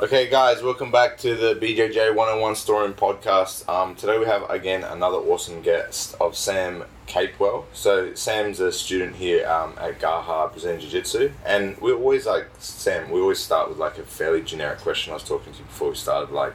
Okay, guys, welcome back to the BJJ 101 Storeroom podcast. Um, today we have again another awesome guest of Sam Capewell. So Sam's a student here um, at Gaha Brazilian Jiu Jitsu, and we always like Sam. We always start with like a fairly generic question. I was talking to you before we started, like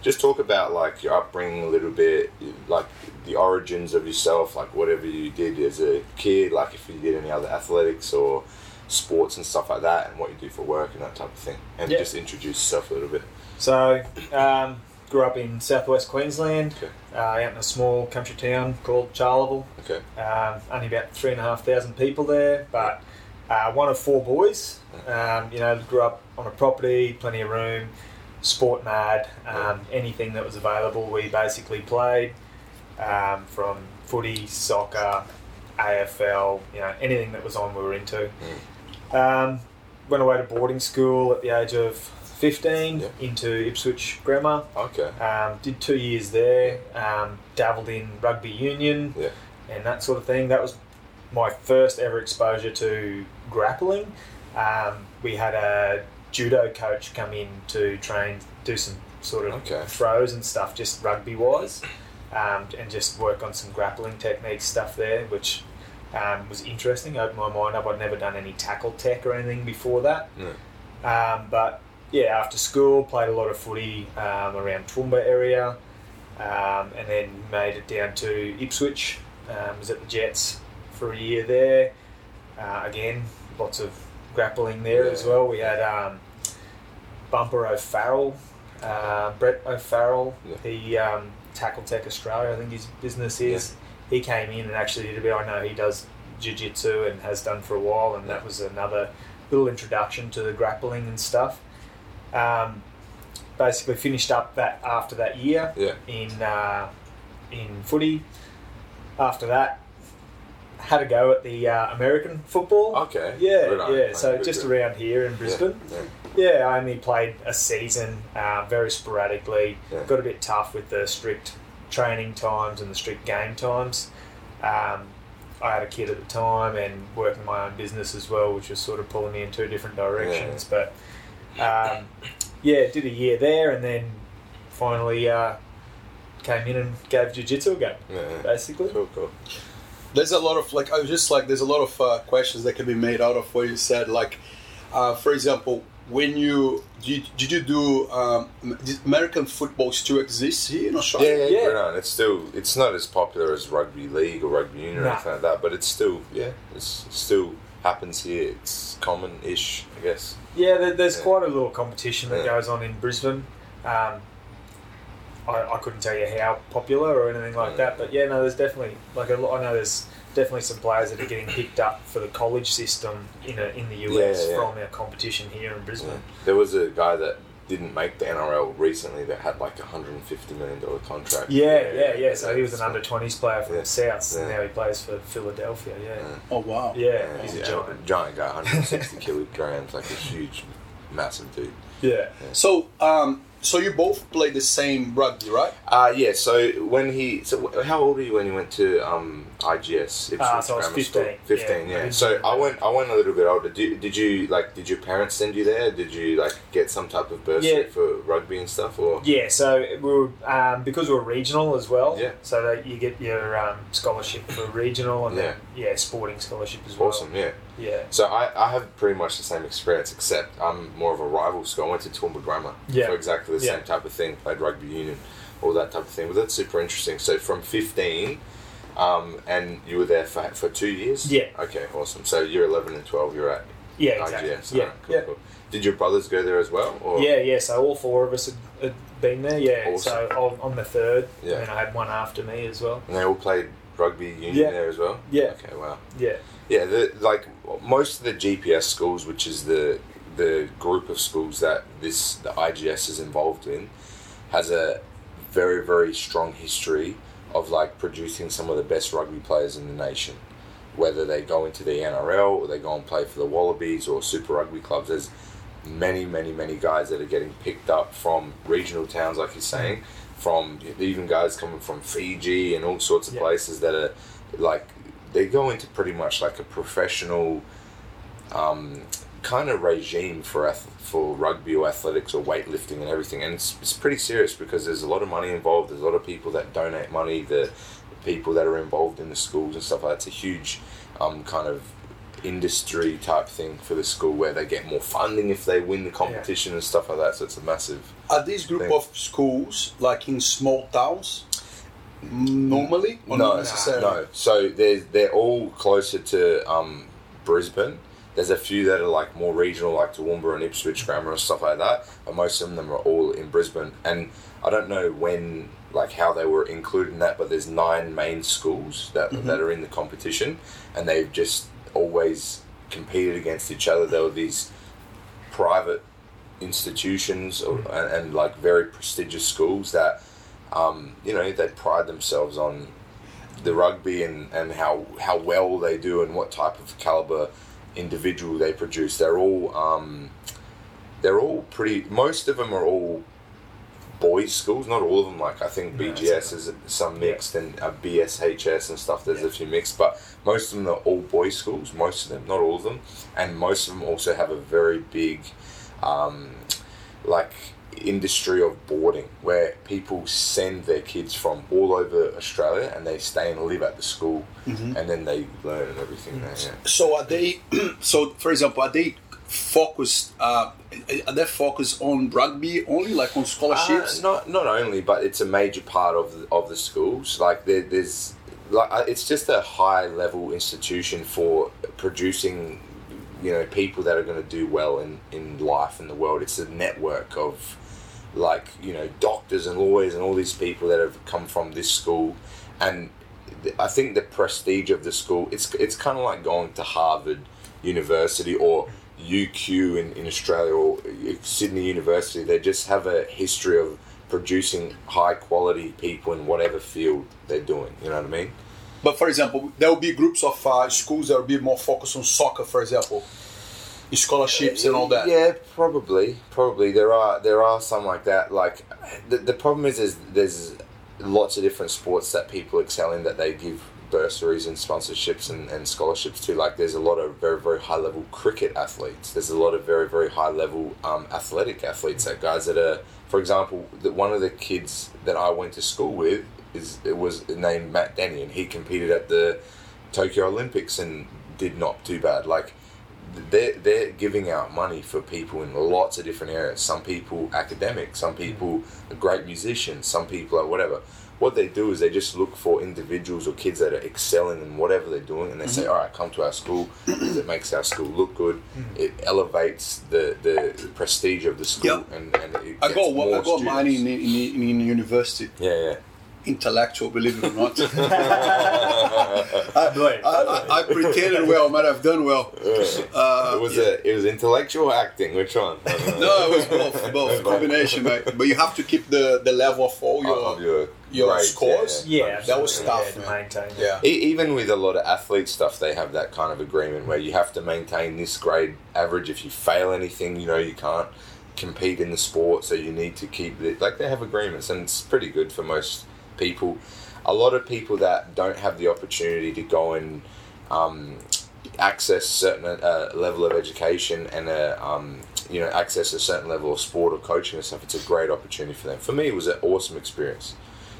just talk about like your upbringing a little bit, like the origins of yourself, like whatever you did as a kid, like if you did any other athletics or sports and stuff like that, and what you do for work and that type of thing, and Yeah. just introduce yourself a little bit. So, um, grew up in southwest Queensland, Okay. uh, out in a small country town called Charleville. Okay. Um, only about three and a half thousand people there, but uh, one of four boys. Um, you know, grew up on a property, plenty of room, sport mad. Um, anything that was available, we basically played. Um, from footy, soccer, AFL, you know, anything that was on, we were into. Um, went away to boarding school at the age of 15 Yeah. into Ipswich Grammar. Okay. Um, did two years there. Um, dabbled in rugby union Yeah. and that sort of thing. That was my first ever exposure to grappling. Um, we had a judo coach come in to train, do some sort of Okay. throws and stuff, just rugby wise, um, and just work on some grappling techniques stuff there, which um, was interesting. Opened my mind up. I'd never done any tackle tech or anything before that. Um, but yeah, after school, played a lot of footy um, around Toowoomba area, um, and then made it down to Ipswich. Um, was at the Jets for a year there. Uh, again, lots of grappling there Yeah. as well. We had um, Bumper O'Farrell, uh, Brett O'Farrell. Yeah. He um, Tackle Tech Australia, I think his business is. He came in and actually did a bit. I know he does jiu-jitsu and has done for a while, and that was another little introduction to the grappling and stuff. Um, basically, finished up that after that year Yeah. in uh, in footy. After that, had a go at the uh, American football. Okay. Yeah, on. yeah. So just good. around here in Brisbane. Yeah. Yeah, I only played a season, uh, very sporadically. Yeah. Got a bit tough with the strict training times and the strict game times. Um, I had a kid at the time and working my own business as well, which was sort of pulling me in two different directions. But um, yeah, did a year there and then finally uh, came in and gave jiu-jitsu a go, Yeah. yeah. basically. Cool, cool. There's a lot of like I was just like there's a lot of uh, questions that can be made out of what you said. Like, uh, for example, when you did, did you do um, did American football still exists here in Yeah, Australia? yeah, Yeah. good on. It's still it's not as popular as rugby league or rugby union or anything like that, but it's still yeah, it's it still happens here. It's common-ish, I guess. Yeah, there, there's Yeah. quite a little competition that Yeah. goes on in Brisbane. Um, I, I couldn't tell you how popular or anything like Yeah. that, but yeah, no, there's definitely like a lot, I know there's definitely some players that are getting picked up for the college system in a, in the US Yeah, yeah. from our competition here in Brisbane. Yeah. There was a guy that didn't make the NRL recently that had like a hundred and fifty million dollar contract. Yeah, yeah, yeah. So he was an under 20s player from Yeah. the South, and now he plays for Philadelphia. Yeah, Yeah. Oh wow. yeah, Yeah, he's a giant. giant guy, 160 kilograms, like a huge, massive dude. Yeah. So um, so you both played the same rugby, right? Uh, yeah. So when he, so how old were you when you went to um, IGS? Ipswich Ah, so I was Grammar School? 15, Fifteen, yeah. Yeah. So I went, I went a little bit older. Did, did you like? Did your parents send you there? Did you like get some type of bursary Yeah. for rugby and stuff? Or Yeah, so we were um, because we we're regional as well. Yeah. So that you get your um, scholarship for regional and then yeah, sporting scholarship as well. awesome, yeah. Yeah. So I, I have pretty much the same experience, except I'm more of a rival school. I went to Toowoomba Grammar Yeah. for exactly the Yeah. same type of thing. Played rugby union, all that type of thing. But that's super interesting. So from 15, um, and you were there for, for two years. Yeah. Okay, awesome. So year 11 and 12, you're at Yeah. Exactly. IGS. Yeah. Alright, cool, yeah. cool. Did your brothers go there as well? Or? Yeah, yeah. So all four of us had, had been there. Yeah. Awesome. So I'm, the third, Yeah. and then I had one after me as well. And they all played rugby union Yeah. there as well. Yeah. Okay, wow. Yeah. Yeah, the, like most of the GPS schools, which is the the group of schools that this the IGS is involved in, has a very very strong history of like producing some of the best rugby players in the nation. Whether they go into the NRL or they go and play for the Wallabies or Super Rugby clubs, there's many many many guys that are getting picked up from regional towns, like you're saying, from even guys coming from Fiji and all sorts of Yeah. places that are like they go into pretty much like a professional um, kind of regime for for rugby or athletics or weightlifting and everything, and it's, it's pretty serious because there's a lot of money involved. There's a lot of people that donate money. The people that are involved in the schools and stuff like that. It's a huge um, kind of industry type thing for the school where they get more funding if they win the competition and stuff like that. So it's a massive. Are these group thing. of schools like in small towns? Normally, or no, not necessarily? no. So they're they're all closer to um, Brisbane. There's a few that are like more regional, like Toowoomba and Ipswich Grammar and stuff like that. But most of them are all in Brisbane. And I don't know when, like how they were included in that, but there's nine main schools that that are in the competition, and they've just always competed against each other. There were these private institutions or, and, and like very prestigious schools that um, you know they pride themselves on the rugby and, and how how well they do and what type of caliber individual they produce. They're all um, they're all pretty. Most of them are all boys' schools. Not all of them. Like I think No, BGS is some mixed and uh, BSHS and stuff. There's a few mixed, but most of them are all boys' schools. Most of them, not all of them, and most of them also have a very big, um, like industry of boarding where people send their kids from all over Australia and they stay and live at the school and then they learn and everything there. Yeah. So are they? so for example, are they focused? Uh, are they focused on rugby only, like on scholarships? Uh, not not only, but it's a major part of the, of the schools. Like there, there's like uh, it's just a high level institution for producing, you know, people that are going to do well in in life in the world. It's a network of like you know doctors and lawyers and all these people that have come from this school, and I think the prestige of the school. It's it's kind of like going to Harvard University or UQ in, in Australia or Sydney University. They just have a history of producing high quality people in whatever field they're doing. You know what I mean? But for example, there will be groups of uh, schools that will be more focused on soccer, for example, scholarships and all that. Yeah, probably, probably there are there are some like that. Like the, the problem is, is there's lots of different sports that people excel in that they give bursaries and sponsorships and, and scholarships to. Like there's a lot of very very high level cricket athletes. There's a lot of very very high level um, athletic athletes. That guys that are, for example, that one of the kids that I went to school with is it was named Matt Denny and he competed at the Tokyo Olympics and did not do bad. Like they're, they're giving out money for people in lots of different areas. Some people academic, some people are great musicians, some people are whatever. What they do is they just look for individuals or kids that are excelling in whatever they're doing, and they say, mm-hmm. "All right, come to our school. Because it makes our school look good. Mm-hmm. It elevates the, the prestige of the school, Yeah. and, and I got I got mine students." in, in, in university. Yeah, yeah. Intellectual, believe it or not. Believe. I, I, I pretended well, I might have done well. Uh, it was a it was intellectual acting. Which one? no, it was both, both combination, mate. But you have to keep the, the level of all your, of your your grades, scores. Yeah, that was absolutely, tough, yeah, to man. maintain. Yeah. E- even with a lot of athlete stuff, they have that kind of agreement where you have to maintain this grade average. If you fail anything, you know you can't compete in the sport, so you need to keep it. Like they have agreements, and it's pretty good for most people. A lot of people that don't have the opportunity to go and um, access certain uh, level of education and a um, you know access a certain level of sport or coaching and stuff, it's a great opportunity for them. For me, it was an awesome experience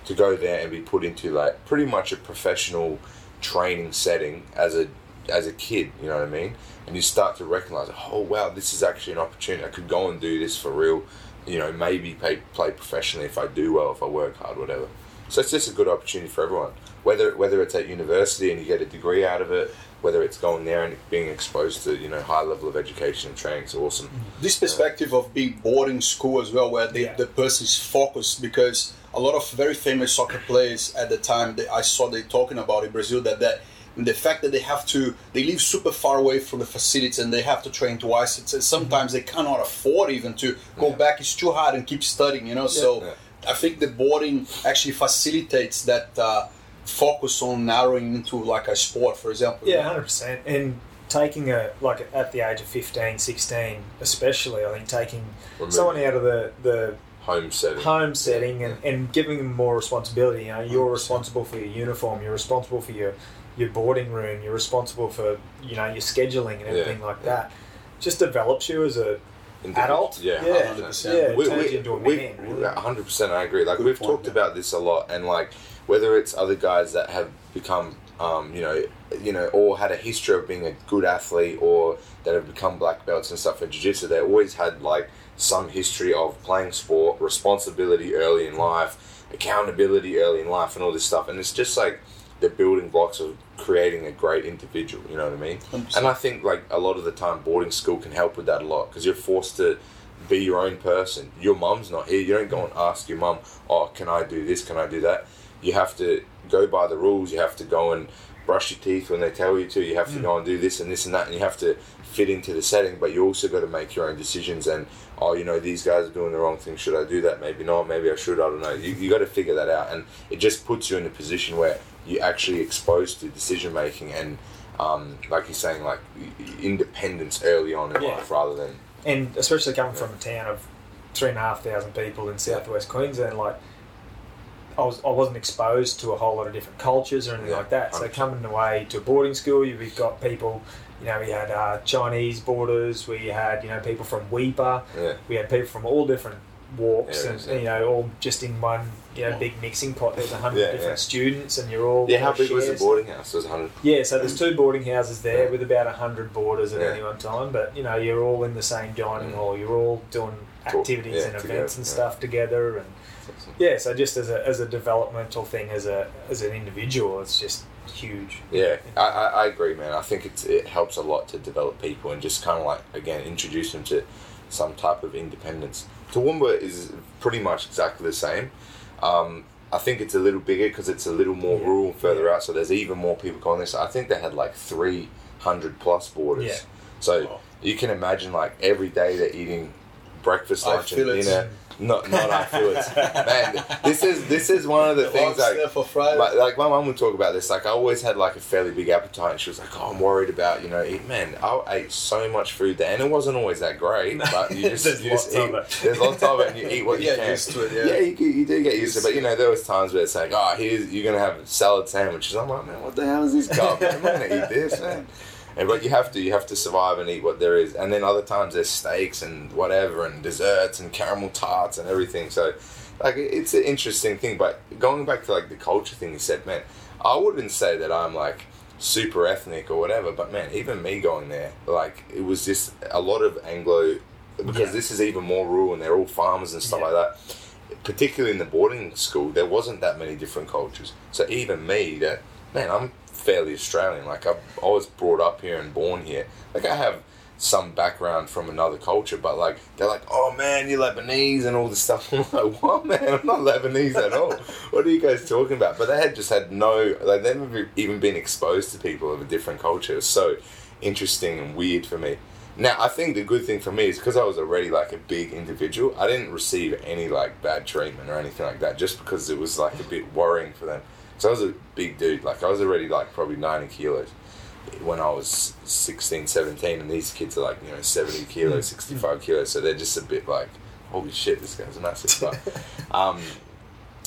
to go there and be put into like pretty much a professional training setting as a as a kid. You know what I mean? And you start to recognize, oh wow, this is actually an opportunity. I could go and do this for real. You know, maybe play play professionally if I do well, if I work hard, whatever. So it's just a good opportunity for everyone. Whether whether it's at university and you get a degree out of it, whether it's going there and being exposed to you know high level of education and training, it's awesome. This perspective of being boarding school as well, where the, Yeah. the person is focused, because a lot of very famous soccer players at the time that I saw they talking about in Brazil that that the fact that they have to they live super far away from the facilities and they have to train twice. It's, sometimes they cannot afford even to go Yeah. back. It's too hard and keep studying, you know. So Yeah. I think the boarding actually facilitates that uh, focus on narrowing into like a sport, for example. Yeah, hundred percent. And taking a like at the age of 15, 16 especially, I think taking Remove someone out of the the home setting. home setting and, and giving them more responsibility. You know, you're 100%. responsible for your uniform. You're responsible for your your boarding room. You're responsible for you know your scheduling and Yeah, everything like yeah. that. just develops you as a Individual- adult. Yeah, yeah, 100%. yeah. We, turns we, into a we, man. really. 100% I agree. Like, Good we've point, talked yeah. about this a lot, and like, whether it's other guys that have become, um, you know, you know, or had a history of being a good athlete, or that have become black belts and stuff in jiu-jitsu, they always had like some history of playing sport, responsibility early in life, accountability early in life, and all this stuff. And it's just like the building blocks of creating a great individual. You know what I mean? 100%. And I think like a lot of the time, boarding school can help with that a lot because you're forced to be your own person. Your mum's not here. You don't go and ask your mum, "Oh, can I do this? Can I do that?" You have to go by the rules. You have to go and brush your teeth when they tell you to. You have to mm. go and do this and this and that, and you have to fit into the setting. But you also got to make your own decisions. And oh, you know, these guys are doing the wrong thing. Should I do that? Maybe not. Maybe I should. I don't know. You, you got to figure that out, and it just puts you in a position where you're actually exposed to decision making and. Um, like you're saying, like independence early on in Yeah. life, rather than and especially coming from a town of three and a half thousand people in southwest Queensland, like I was, I wasn't exposed to a whole lot of different cultures or anything Yeah, like that. So 100%. coming away to a boarding school, you we've got people, you know, we had uh, Chinese boarders, we had you know people from Weipa, yeah. we had people from all different walks, Areas, and you know, all just in one you know big mixing pot. There's a hundred Yeah, different yeah. students, and you're all Yeah, how big was the boarding house? Was 100. Yeah, so there's two boarding houses there Yeah. with about a hundred boarders at any one time. But you know, you're all in the same dining Mm. hall. You're all doing activities and events together, and yeah. stuff together. And yeah, so just as a as a developmental thing, as a as an individual, it's just huge. Yeah, I, I, I agree, man. I think it's, it helps a lot to develop people and just kind of like, again, introduce them to some type of independence. Toowoomba is pretty much exactly the same. Um, I think it's a little bigger because it's a little more Yeah. rural further out, so there's even more people going this. I think they had like 300 plus boarders. Yeah. So Wow. you can imagine like every day they're eating breakfast, lunch, and dinner. Not, not it. Man, this is this is one of the, The things like for Friday. like, like my mum would talk about this. Like I always had like a fairly big appetite, and she was like, "Oh, I'm worried about you know, eat." Man, I ate so much food there, and it wasn't always that great. But you just There's you just eat. There's lots of it, and you eat what you Yeah, can. used to it, yeah. yeah, you, you do get used to it. But you know, there was times where it's like, "Oh, here's you're gonna have salad sandwiches." I'm like, "Man, what the hell is this carb? I'm not gonna eat this, man." And, but you have to, you have to survive and eat what there is. And then other times there's steaks and whatever, and desserts and caramel tarts and everything. So, like, it's an interesting thing. But going back to like the culture thing you said, man, I wouldn't say that I'm like super ethnic or whatever. But man, even me going there, like, it was just a lot of Anglo, because Yeah. this is even more rural and they're all farmers and stuff Yeah. like that. Particularly in the boarding school, there wasn't that many different cultures. So even me, that man, I'm fairly Australian. Like I, I was brought up here and born here. Like I have some background from another culture, but like they're like, oh man, you're Lebanese and all this stuff. I'm like, what man? I'm not Lebanese at all. what are you guys talking about? But they had just had no, like they've never even been exposed to people of a different culture. So interesting and weird for me. Now I think the good thing for me is because I was already like a big individual. I didn't receive any like bad treatment or anything like that, just because it was like a bit worrying for them. So I was a big dude. Like I was already like probably ninety kilos when I was 16, 17, and these kids are like you know seventy kilos, sixty five kilos. So they're just a bit like, holy shit, this guy's a massive. But um,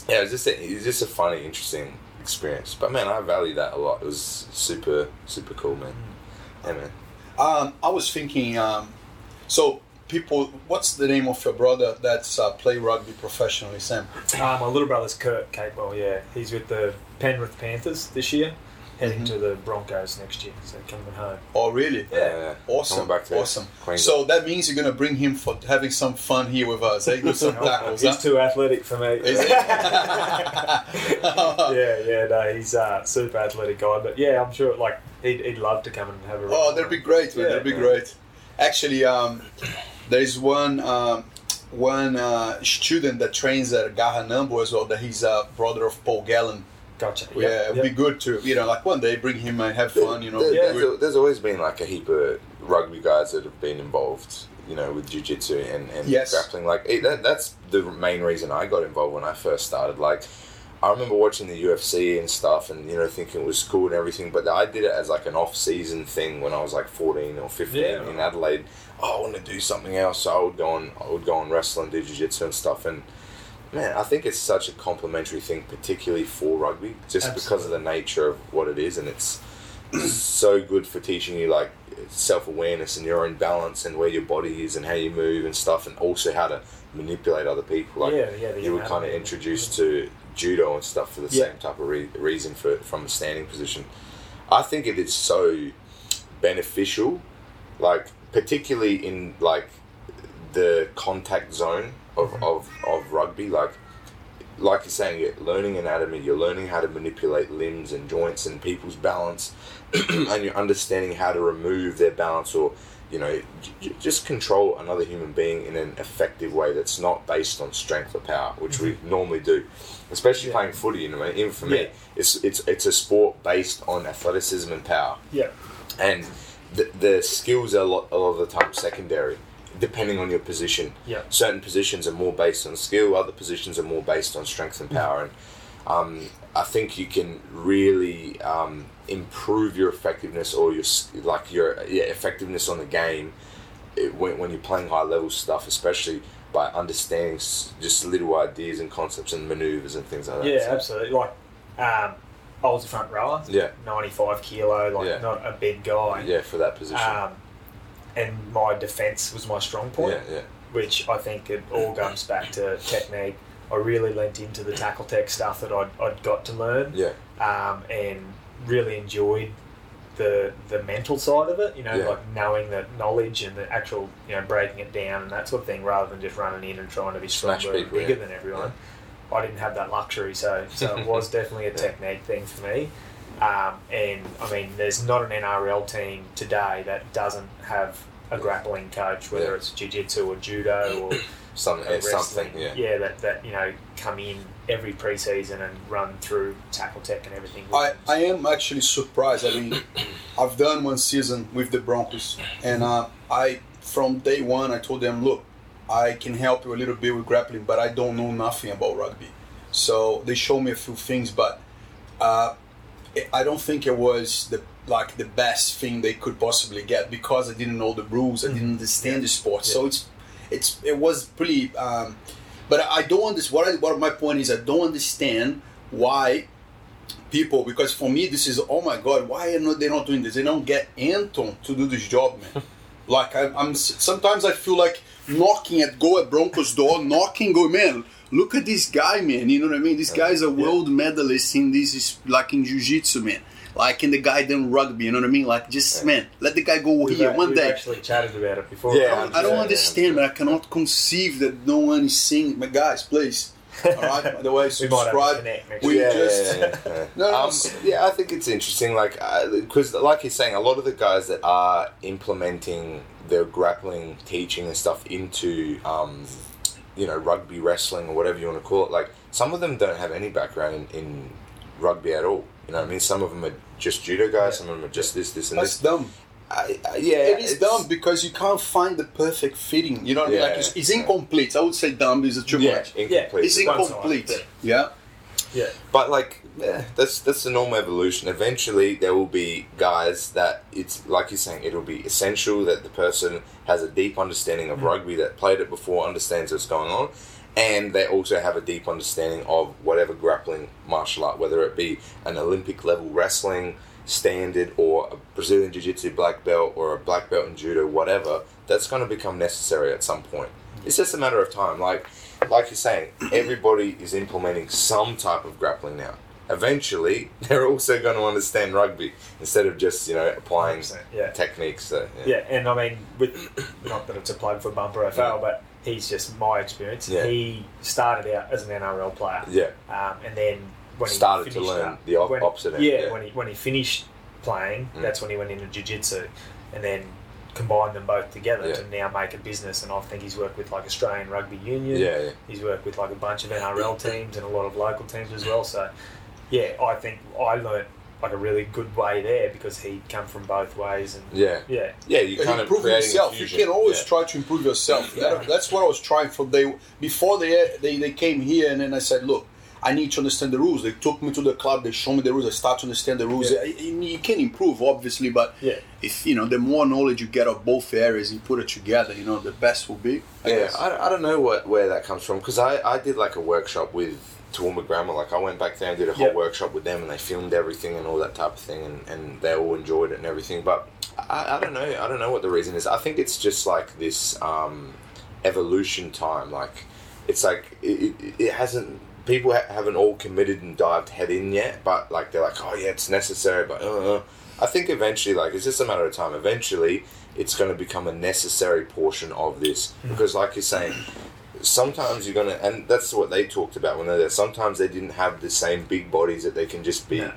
yeah, it was just a, it was just a funny, interesting experience. But man, I value that a lot. It was super, super cool, man. Yeah, man. Um, I was thinking, um, so people, what's the name of your brother that's uh, play rugby professionally, Sam? Uh, my little brother's Kurt Capewell. Yeah, he's with the Penrith Panthers this year, heading Mhm. to the Broncos next year. So coming home. Oh, really? Yeah, Awesome. Coming back to awesome. Queensland. So that means you're gonna bring him for having some fun here with us. Eh? Do some tackles. he's huh? too athletic for me. Is it? yeah, yeah, no, he's a super athletic guy. But yeah, I'm sure like he'd, he'd love to come and have a. Oh, that'd be great, man. Yeah. that'd be great. Actually, um, there's one um, one uh, student that trains at Gahanambo as well. That he's a brother of Paul Gallen. Gotcha. Yeah, Yep, it'd yep. be good to you know, like one day bring him and have fun. You know, There- Yeah. there's, there's always been like a heap of rugby guys that have been involved, you know, with jiu-jitsu and, and Yes. grappling. Like it, that, that's the main reason I got involved when I first started. Like I remember watching the UFC and stuff, and you know, thinking it was cool and everything. But I did it as like an off-season thing when I was like 14 or 15 Yeah. in Adelaide. Oh, I want to do something else, so I would go on, I would go on wrestling, do jiu-jitsu and stuff. And man, I think it's such a complementary thing, particularly for rugby, just because of the nature of what it is, and it's so good for teaching you like self awareness and your own balance and where your body is and how you move and stuff, and also how to manipulate other people. Like Yeah, yeah, you were kind of introduced to judo and stuff for the Yeah. same type of re- reason for from a standing position. I think it is so beneficial, like particularly in like the contact zone of, Mhm. of, of rugby, like like you're saying, you're learning anatomy, you're learning how to manipulate limbs and joints and people's balance, and you're understanding how to remove their balance or, you know, j- just control another human being in an effective way that's not based on strength or power, which we normally do, especially Yeah. playing footy. You know, even for me, it's it's it's a sport based on athleticism and power Yeah. and the, the skills are a lot, a lot of the time secondary depending on your position Yeah. certain positions are more based on skill other positions are more based on strength and power and um, I think you can really um, improve your effectiveness or your like your yeah, effectiveness on the game it, when, when you're playing high level stuff especially by understanding just little ideas and concepts and maneuvers and things like that Yeah, So- absolutely. Like, um, I was a front rower, yeah 95 kilo, like Yeah. not a big guy. yeah for that position Um, and my defence was my strong point, yeah yeah which I think it all comes back to technique. I really lent into the tackle tech stuff that I'd, I'd got to learn yeah um, and really enjoyed the the mental side of it, you know, Yeah. like knowing the knowledge and the actual, you know, breaking it down and that sort of thing rather than just running in and trying to be Smash stronger and bigger yeah. than everyone. I didn't have that luxury, so so it was definitely a technique thing for me. Um, and I mean, there's not an NRL team today that doesn't have a grappling coach, whether Yeah. it's jiu-jitsu or judo or something uh, it's something wrestling. yeah that, that you know come in every preseason and run through tackle tech and everything. with I. I am actually surprised. I mean, I've done one season with the Broncos, and uh, I from day one I told them, look, I can help you a little bit with grappling, but I don't know nothing about rugby. So they showed me a few things, but uh, I don't think it was the like the best thing they could possibly get because I didn't know the rules, I didn't understand the sport. So it's it's it was pretty. Um, but I don't understand. What I, what my point is, I don't understand why people because for me this is oh my god why are not they not doing this they don't get Anton to do this job man like I, I'm sometimes I feel like knocking at go at Broncos door knocking go man look at this guy man. You know what I mean? This guy is a world medalist in this is like in jiu-jitsu man. Like in the guy done rugby you know what I mean? Like just man let the guy go We've, here one day. actually chatted about it before. Yeah, I don't, I don't understand, but I cannot conceive that no one is seeing. My guys, please. All right. By the way, We might have to subscribe. connect We yeah, just yeah, yeah, yeah. No, no, um, yeah, I think it's interesting, like because, like you're saying, a lot of the guys that are implementing their grappling teaching and stuff into, um, you know, rugby, wrestling, or whatever you want to call it. Like some of them don't have any background in, in rugby at all. You know, what I mean, some of them are just judo guys, Yeah. some of them are just this, this, and that's this. dumb. I, I, yeah, It is dumb because you can't find the perfect fitting. You know what I mean? Like it's, it's yeah. incomplete. I would say dumb is a too Yeah, much. incomplete. It's incomplete. Yeah. Yeah. But like, eh, that's that's the normal evolution. Eventually, there will be guys that it's like you're saying. It'll be essential that the person has a deep understanding of Mm. rugby, that played it before, understands what's going on, and they also have a deep understanding of whatever grappling martial art, whether it be an Olympic level wrestling standard or a Brazilian Jiu Jitsu black belt or a black belt in judo, whatever. That's going to become necessary at some point. It's just a matter of time. Like like you're saying, everybody is implementing some type of grappling now. Eventually, they're also going to understand rugby instead of just you know applying 100%, yeah. techniques. So, Yeah, and I mean, with not that it's a plug for Bumper FL, but he's just my experience. Yeah. He started out as an NRL player, yeah, um, and then when he Started to learn up- the op- when- opposite end, Yeah, yeah. when he when he finished playing, Mm. that's when he went into jiu-jitsu, and then combined them both together Yeah. to now make a business. And I think he's worked with like Australian Rugby Union. yeah, yeah. He's worked with like a bunch of NRL teams and a lot of local teams as well. So, yeah, I think I learnt like a really good way there because he'd come from both ways and yeah. yeah, Yeah, you But kind of improve creating yourself. You can always yeah. try to improve yourself. Yeah. That- that's what I was trying for day before they, they they came here, and then I said, look. I need to understand the rules. They took me to the club. They showed me the rules. I start to understand the rules. Yeah. You can improve, obviously, but yeah. if you know, the more knowledge you get of both areas, you put it together. You know, the best will be. I yeah. I, I don't know what where that comes from because I, I did like a workshop with Toowoomba Grammar. Like I went back there and did a whole Yep. workshop with them, and they filmed everything and all that type of thing, and, and they all enjoyed it and everything. But I, I don't know. I don't know what the reason is. I think it's just like this um, evolution time. Like it's like it, it, it hasn't. People ha- haven't all committed and dived head in yet, but like they're like, oh yeah, it's necessary. But uh, I think eventually, like it's just a matter of time. Eventually, it's going to become a necessary portion of this because, like you're saying, sometimes you're gonna, and that's what they talked about when they're there. Sometimes they didn't have the same big bodies that they can just be No.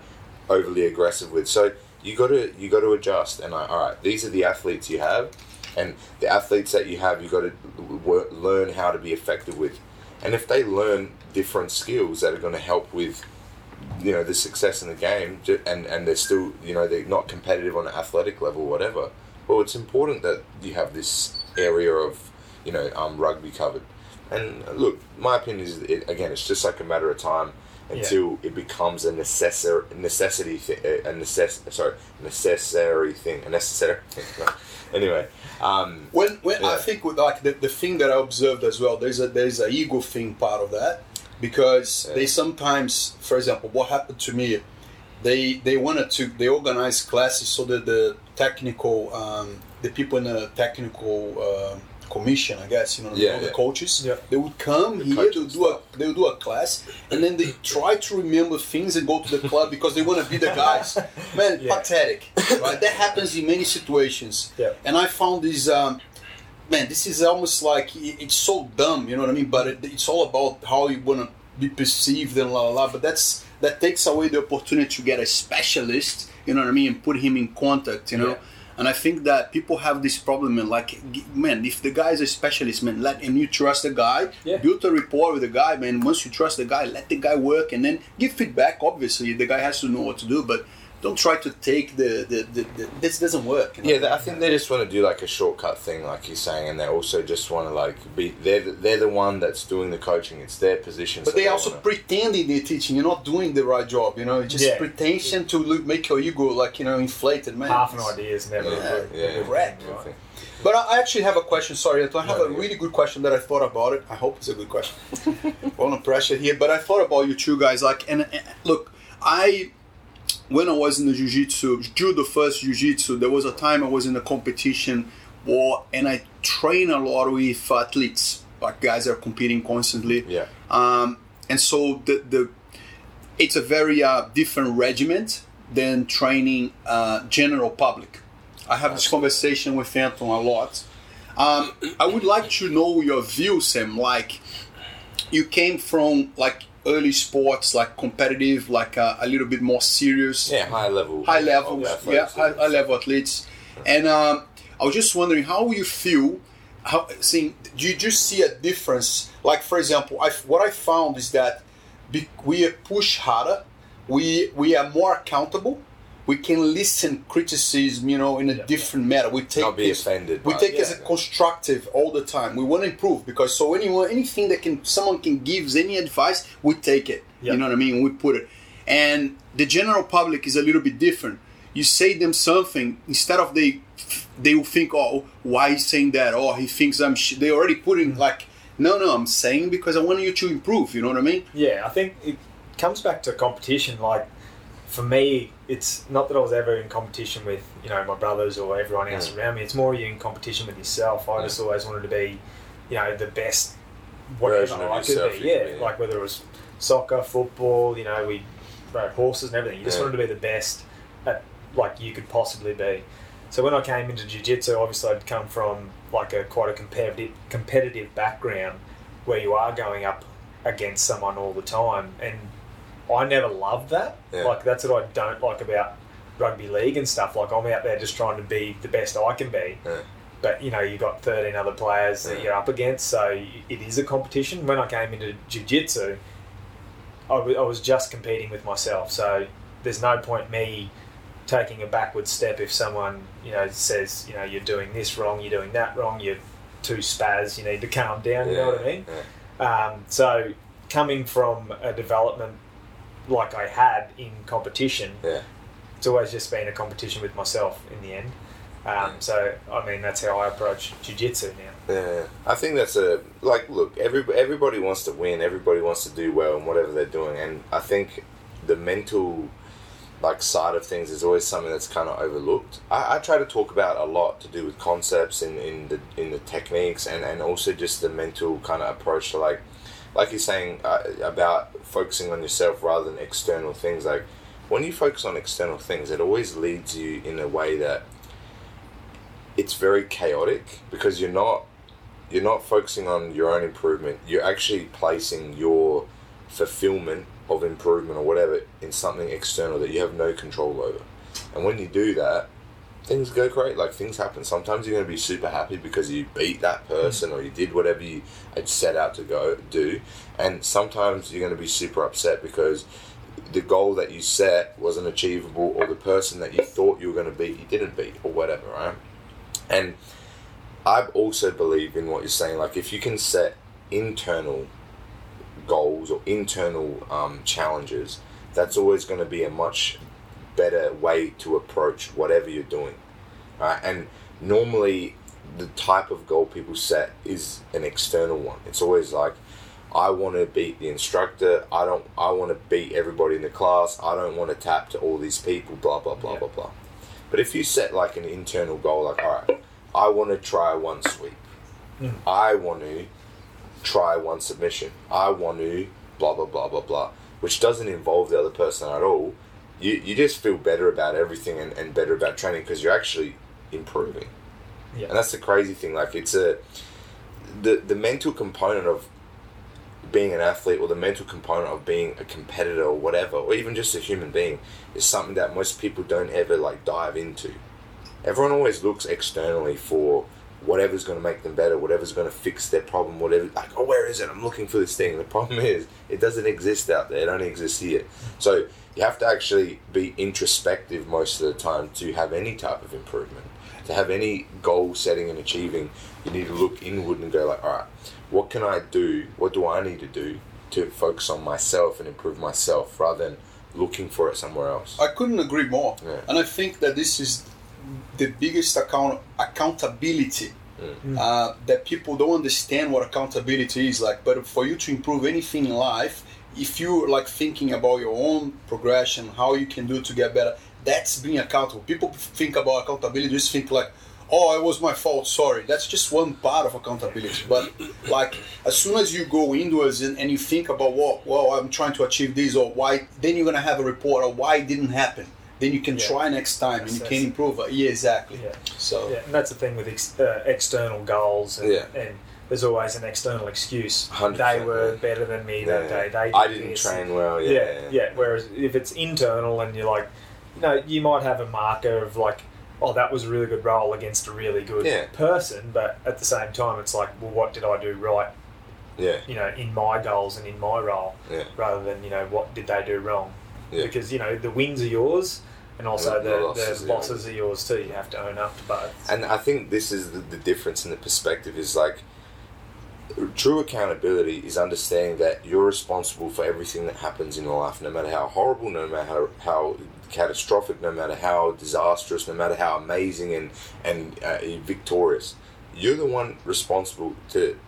overly aggressive with. So you got to you got to adjust. And like, all right, these are the athletes you have, and the athletes that you have, you got to learn how to be effective with. And if they learn different skills that are going to help with you know the success in the game and and they're still you know they're not competitive on an athletic level whatever well it's important that you have this area of you know um, rugby covered. And uh, look my opinion is it, again it's just like a matter of time until it becomes a necessary necessity thi- a necess- sorry necessary thing a necessary thing No. anyway um, When when I think with like the, the thing that I observed as well, there's a there's a ego thing part of that because Yeah. they sometimes, for example, what happened to me, they they wanted to they organize classes so that the technical um, the people in the technical um commission, I guess you know Yeah, all the coaches, Yeah. they would come The here coaching to do a they would do a class and then they try to remember things and go to the club because they want to be the guys. Man, Yeah. pathetic, right? That happens in many situations. Yeah. And I found this, um, man, this is almost like i- it's so dumb, you know what I mean? But it, it's all about how you want to be perceived and la la la. But that's that takes away the opportunity to get a specialist, you know what I mean, and put him in contact, you know. And I think that people have this problem, and like, man, if the guy is a specialist, man, let and you trust the guy, Yeah. build a rapport with the guy, man. Once you trust the guy, let the guy work, and then give feedback. Obviously, the guy has to know what to do, but don't try to take the the, the, the this doesn't work. you know? Yeah, I think they just want to do like a shortcut thing, like you're saying, and they also just want to like be they're the, they're the one that's doing the coaching. It's their position. But so they also wanna- pretending they're teaching. You're not doing the right job. You know, it's just Yeah. pretension to look, make your ego like you know inflated, man. Half an It's- idea is never Yeah, a good- yeah, good right? But I I actually have a question. Sorry, I have No, a really good question that I thought about it. I hope it's a good question. Under pressure here, but I thought about you two guys. Like, and, and look, I when I was in the jiu-jitsu, judo first jiu-jitsu, there was a time I was in a competition war and I train a lot with athletes, like guys are competing constantly. Yeah. Um, and so the, the it's a very uh, different regiment than training uh, general public. I have this conversation with Anton a lot. Um, I would like to know your view, Sam. Like, you came from like early sports, like competitive, like uh, a little bit more serious Yeah, high level. high level, yeah, high, high level athletes. And um, I was just wondering how you feel. How seeing? Do you just see a difference? Like for example, I what I found is that we push harder. We we are more accountable. We can listen criticism, you know, in a Yeah. different manner. We take Not be this- offended. we by- take it as a yeah. constructive all the time. We want to improve because so anyone, anything that can someone can gives any advice, we take it. Yeah. You know what I mean? We put it. And the general public is a little bit different. You say them something instead of they they will think, oh, why he's saying that? Oh, he thinks I'm. Sh-. They already put in mm. like, no, no, I'm saying because I want you to improve. You know what I mean? Yeah, I think it comes back to competition. Like for me, it's not that I was ever in competition with you know my brothers or everyone else Mm. around me. It's more you in competition with yourself. I just always wanted to be, you know, the best whatever Version of I yourself could be. Yeah, be, yeah. like whether it was soccer, football. You know, we rode horses and everything. You just Yeah. wanted to be the best at like you could possibly be. So when I came into jiu-jitsu, obviously I'd come from like a quite a competitive competitive background where you are going up against someone all the time and I never loved that. Yeah. Like that's what I don't like about rugby league and stuff. Like I'm out there just trying to be the best I can be. Yeah. But you know, you got 13 other players that you're up against, so it is a competition. When I came into jiu-jitsu, I was just competing with myself. So there's no point me taking a backward step if someone you know says you know you're doing this wrong, you're doing that wrong, you're too spaz, you need to calm down. You know what I mean? yeah. Um, so coming from a development like I had in competition, Yeah. it's always just been a competition with myself in the end. Um, so I mean that's how I approach jiu-jitsu now. Yeah, I think that's a like. Look, every everybody wants to win. Everybody wants to do well in whatever they're doing, and I think the mental like side of things is always something that's kind of overlooked. I, I try to talk about a lot to do with concepts in, in the in the techniques and, and also just the mental kind of approach to like like you're saying uh, about focusing on yourself rather than external things. Like when you focus on external things, it always leads you in a way that it's very chaotic because you're not you're not focusing on your own improvement. You're actually placing your fulfillment of improvement or whatever in something external that you have no control over. And when you do that, things go great. Like things happen. Sometimes you're going to be super happy because you beat that person or you did whatever you had set out to go do. And sometimes you're going to be super upset because the goal that you set wasn't achievable or the person that you thought you were going to beat you didn't beat or whatever, right? And I also believe in what you're saying. Like if you can set internal goals or internal um, challenges, that's always going to be a much better way to approach whatever you're doing. Right? And normally, the type of goal people set is an external one. It's always like, I want to beat the instructor. I don't. I want to beat everybody in the class. I don't want to tap to all these people. Blah blah blah Yeah. blah blah. But if you set like an internal goal, like all right, I want to try one sweep. Mm. I want to try one submission. I want to blah blah blah blah blah, which doesn't involve the other person at all. You, you just feel better about everything and, and better about training because you're actually improving. Yeah. And that's the crazy thing. Like it's a the the mental component of being an athlete or the mental component of being a competitor or whatever, or even just a human being, is something that most people don't ever like dive into. Everyone always looks externally for whatever's going to make them better, whatever's going to fix their problem, whatever. Like, oh, where is it? I'm looking for this thing. The problem is, it doesn't exist out there. It only exists here. So you have to actually be introspective most of the time to have any type of improvement. To have any goal setting and achieving, you need to look inward and go like, all right, what can I do? What do I need to do to focus on myself and improve myself rather than looking for it somewhere else? I couldn't agree more. Yeah. And I think that this is the biggest account accountability Mm. uh, that people don't understand what accountability is like. But for you to improve anything in life, if you're like thinking about your own progression, how you can do to get better, that's being accountable. People think about accountability, just think like, oh, it was my fault, sorry. That's just one part of accountability. But like, as soon as you go inwards and, and you think about, what, well, I'm trying to achieve this or why, then you're gonna have a report of why it didn't happen. Then you can Yeah. try next time and you can improve. Yeah, exactly. Yeah. So Yeah, and that's the thing with ex- uh, external goals, and, Yeah. and there's always an external excuse. 100%, They were better than me Yeah. that day. They I did didn't this. train well. Yeah, Yeah, yeah, Whereas if it's internal and you're like, you know, you might have a marker of like, oh, that was a really good role against a really good Yeah. person, but at the same time, it's like, well, what did I do right? yeah, You know, in my goals and in my role, yeah. rather than you know what did they do wrong? Yeah. Because you know the wins are yours, and also The- the, the losses the are losses are yours too. You have to own up to both. And I think this is the, the difference in the perspective is like true accountability is understanding that you're responsible for everything that happens in your life, no matter how horrible, no matter how, how catastrophic, no matter how disastrous, no matter how amazing and and uh, victorious. You're the one responsible to,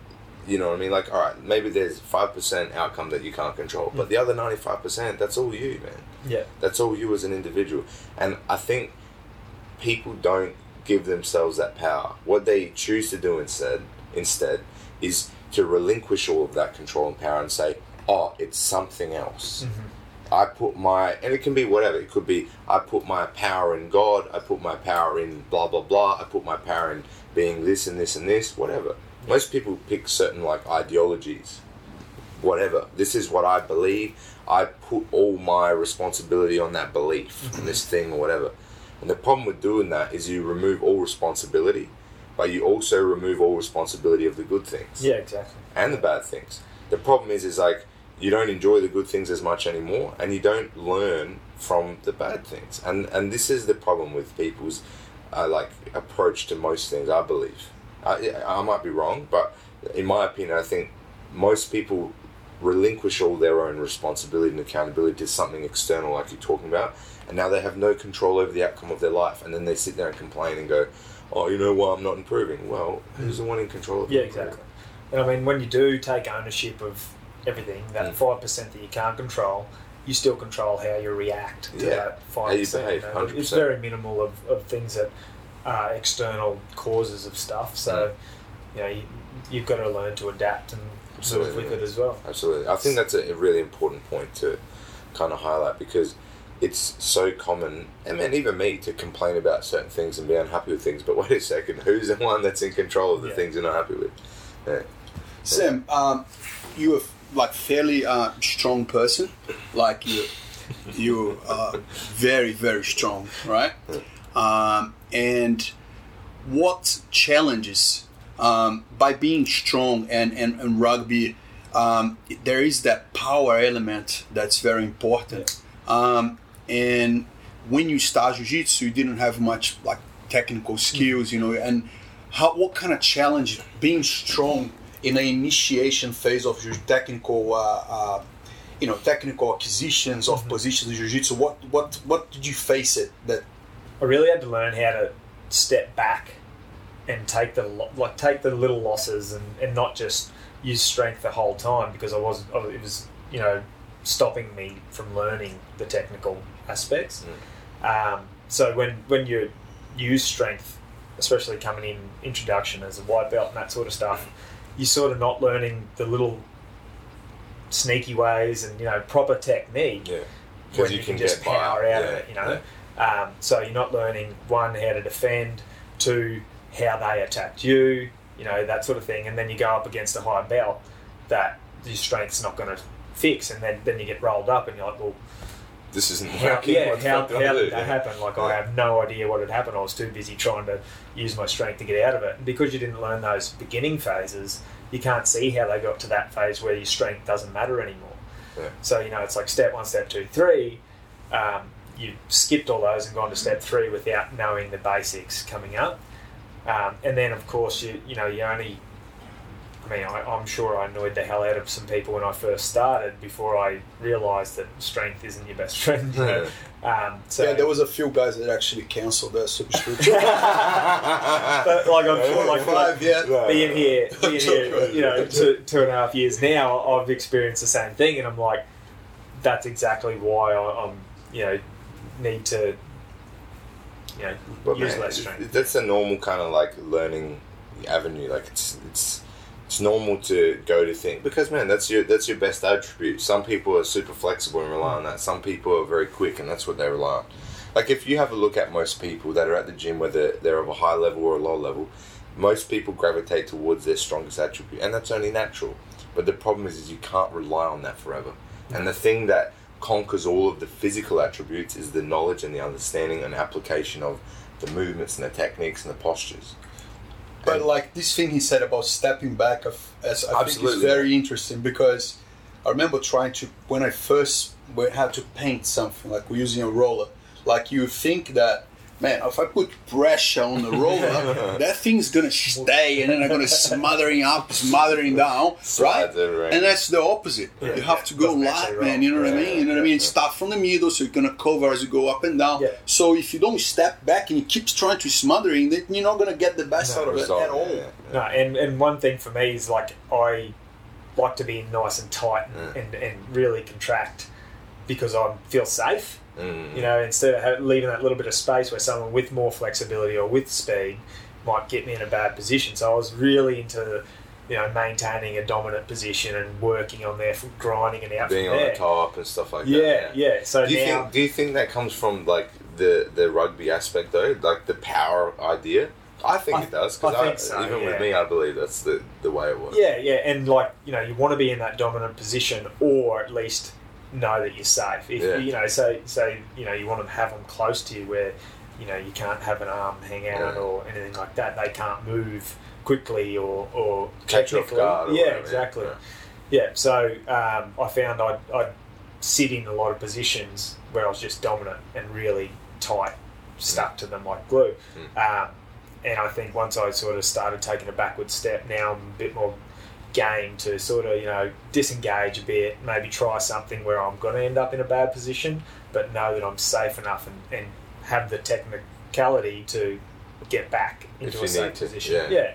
you know what I mean? Like, all right, maybe there's five percent outcome that you can't control, but the other ninety five percent, that's all you, man. yeah, That's all you as an individual. And I think people don't give themselves that power. What they choose to do instead instead is to relinquish all of that control and power and say, Oh, it's something else. Mm-hmm. I put my and it can be whatever. It could be I put my power in God, I put my power in blah blah blah, I put my power in being this and this and this, whatever. Most people pick certain like ideologies whatever. This is what I believe. I put all my responsibility on that belief, on this thing or whatever. And the problem with doing that is you remove all responsibility, but you also remove all responsibility of the good things yeah, exactly. and the bad things. The problem is, is like you don't enjoy the good things as much anymore, and you don't learn from the bad things. And and this is the problem with people's uh, like approach to most things. I believe. I, I might be wrong, but in my opinion, I think most people relinquish all their own responsibility and accountability to something external, like you're talking about, and now they have no control over the outcome of their life. And then they sit there and complain and go, oh, you know why I'm not improving? Well, who's the one in control of Yeah, exactly. And I mean, when you do take ownership of everything, that Mm. five percent that you can't control, you still control how you react to Yeah. that How five you percent. behave, It's 100%. very minimal of, of things that are external causes of stuff. Mm. So, you know, you, you've got to learn to adapt and move Absolutely, with yeah. it as well. Absolutely. I think that's a, a really important point to kind of highlight because it's so common, and man, even me, to complain about certain things and be unhappy with things. But wait a second, who's the one that's in control of the Yeah. things you're not happy with? Yeah. Sam, um, you're like fairly uh, strong person. Like you, you are very very strong, right? Um, and what challenges um, by being strong and and, and rugby? Um, there is that power element that's very important. Um, and when you start jiu-jitsu, you didn't have much like technical skills, you know, and how what kind of challenge being strong in an initiation phase of your technical uh, uh, you know technical acquisitions of positions in jiu-jitsu what what what did you face it that I really had to learn how to step back and take the like take the little losses and, and not just use strength the whole time because I was it was you know stopping me from learning the technical aspects. Um, so when when you use strength, especially coming in introduction as a white belt and that sort of stuff, you're sort of not learning the little sneaky ways and you know proper technique Yeah. when you, can, just power out of it, you know. Um, so you're not learning one how to defend, two how they attacked you, you know that sort of thing, and then you go up against a high belt that your strength's not going to fix, and then then you get rolled up, and you're like, well, This isn't how, working. yeah, how, how do? did that happen? Like I have no idea what had happened. I was too busy trying to use my strength to get out of it, and because you didn't learn those beginning phases, you can't see how they got to that phase where your strength doesn't matter anymore. Yeah. So you know, it's like step one, step two, three. Um, you skipped all those and gone to step three without knowing the basics coming up, um, and then of course you you know you only. I mean, I, I'm sure I annoyed the hell out of some people when I first started before I realised that strength isn't your best friend. You know? um, so yeah there was a few guys that actually canceled their subscription but like I'm sure, like, five yeah being here, being here, you know, two, two and a half years now, I've experienced the same thing, and I'm like, that's exactly why I, I'm, you know, need to, you know, But use man, less strength. That's a normal kind of like learning avenue. Like it's it's it's normal to go to think because man, that's your that's your best attribute. Some people are super flexible and rely on that. Some people are very quick and that's what they rely on. Like if you have a look at most people that are at the gym, whether they're of a high level or a low level, most people gravitate towards their strongest attribute, and that's only natural. But the problem is, is you can't rely on that forever. And the thing that conquers all of the physical attributes is the knowledge and the understanding and application of the movements and the techniques and the postures. But like this thing he said about stepping back, of, as I think Absolutely. is very interesting because I remember trying to when I first had to paint something like we're using a roller. Like you think that man, if I put pressure on the roller, that thing's gonna stay and then I'm gonna smothering up, smothering down, right? Slides everywhere. And that's the opposite. Yeah, you have yeah. to go light, man. You know what I mean? You know what I mean? yeah. Start from the middle, so you're gonna cover as you go up and down. Yeah. So if you don't step back and you keep trying to smothering, then you're not gonna get the best No, out of it at all. yeah, yeah. No, and, and one thing for me is like I like to be nice and tight and, and, and really contract because I feel safe. Mm. You know, instead of leaving that little bit of space where someone with more flexibility or with speed might get me in a bad position. So I was really into, you know, maintaining a dominant position and working on from grinding and out being on the top and stuff like yeah, that. yeah, yeah. So Do you now, think do you think that comes from like the the rugby aspect though, like the power idea? I think I- it does because so, even yeah. with me, I believe that's the the way it works. yeah, yeah, and like you know, you want to be in that dominant position, or at least know that you're safe. If Yeah. you know, so so you know, you want to have them close to you where you know you can't have an arm hang out Yeah. or anything like that. They can't move quickly or or Catch off guard. Yeah, whatever, exactly. Yeah. Yeah, so um, I found I'd, I'd sit in a lot of positions where I was just dominant and really tight, stuck to them like glue. Um, and I think once I sort of started taking a backward step, now I'm a bit more game to sort of, you know, disengage a bit, maybe try something where I'm going to end up in a bad position, but know that I'm safe enough and, and have the technicality to get back into a safe position. Yeah. yeah,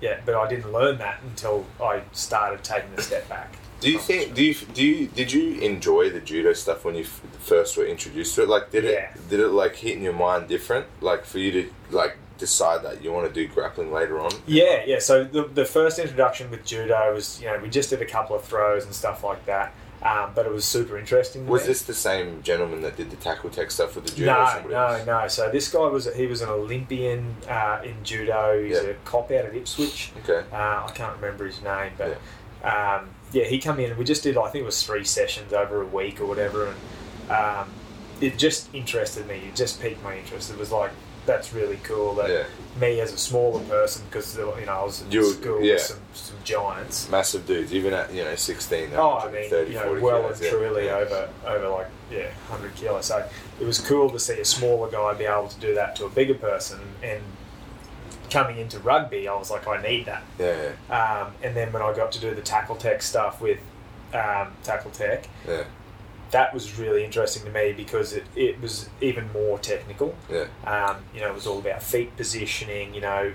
yeah. But I didn't learn that until I started taking the step back. Do you think? Do you? Do you? Did you enjoy the judo stuff when you f- first were introduced to it? Like, did Yeah. it? Did it like hit in your mind different? Like for you to like decide that you want to do grappling later on? Yeah, yeah. So the, the first introduction with judo was, you know, we just did a couple of throws and stuff like that. Um, but it was super interesting. Was me. this the same gentleman that did the tackle tech stuff with the judo? or No, else? no, no. So this guy was he was an Olympian uh, in judo. He's Yeah. a cop out of Ipswich. Okay. Uh, I can't remember his name, but yeah. Um, yeah, he come in and we just did I think it was three sessions over a week or whatever, and um, it just interested me. It just piqued my interest. It was like that's really cool that Yeah. me as a smaller person because you know I was in You- school yeah. with some, some giants. Massive dudes, even at you know sixteen. Oh, I mean, 130, you know, 40 well kilos, and truly Yeah. over over like yeah, hundred kilos. So it was cool to see a smaller guy be able to do that to a bigger person. And coming into rugby, I was like, I need that. Yeah, Um, and then when I got to do the tackle tech stuff with um, tackle tech, yeah, that was really interesting to me because it, it was even more technical. yeah, Um, you know, it was all about feet positioning. You know,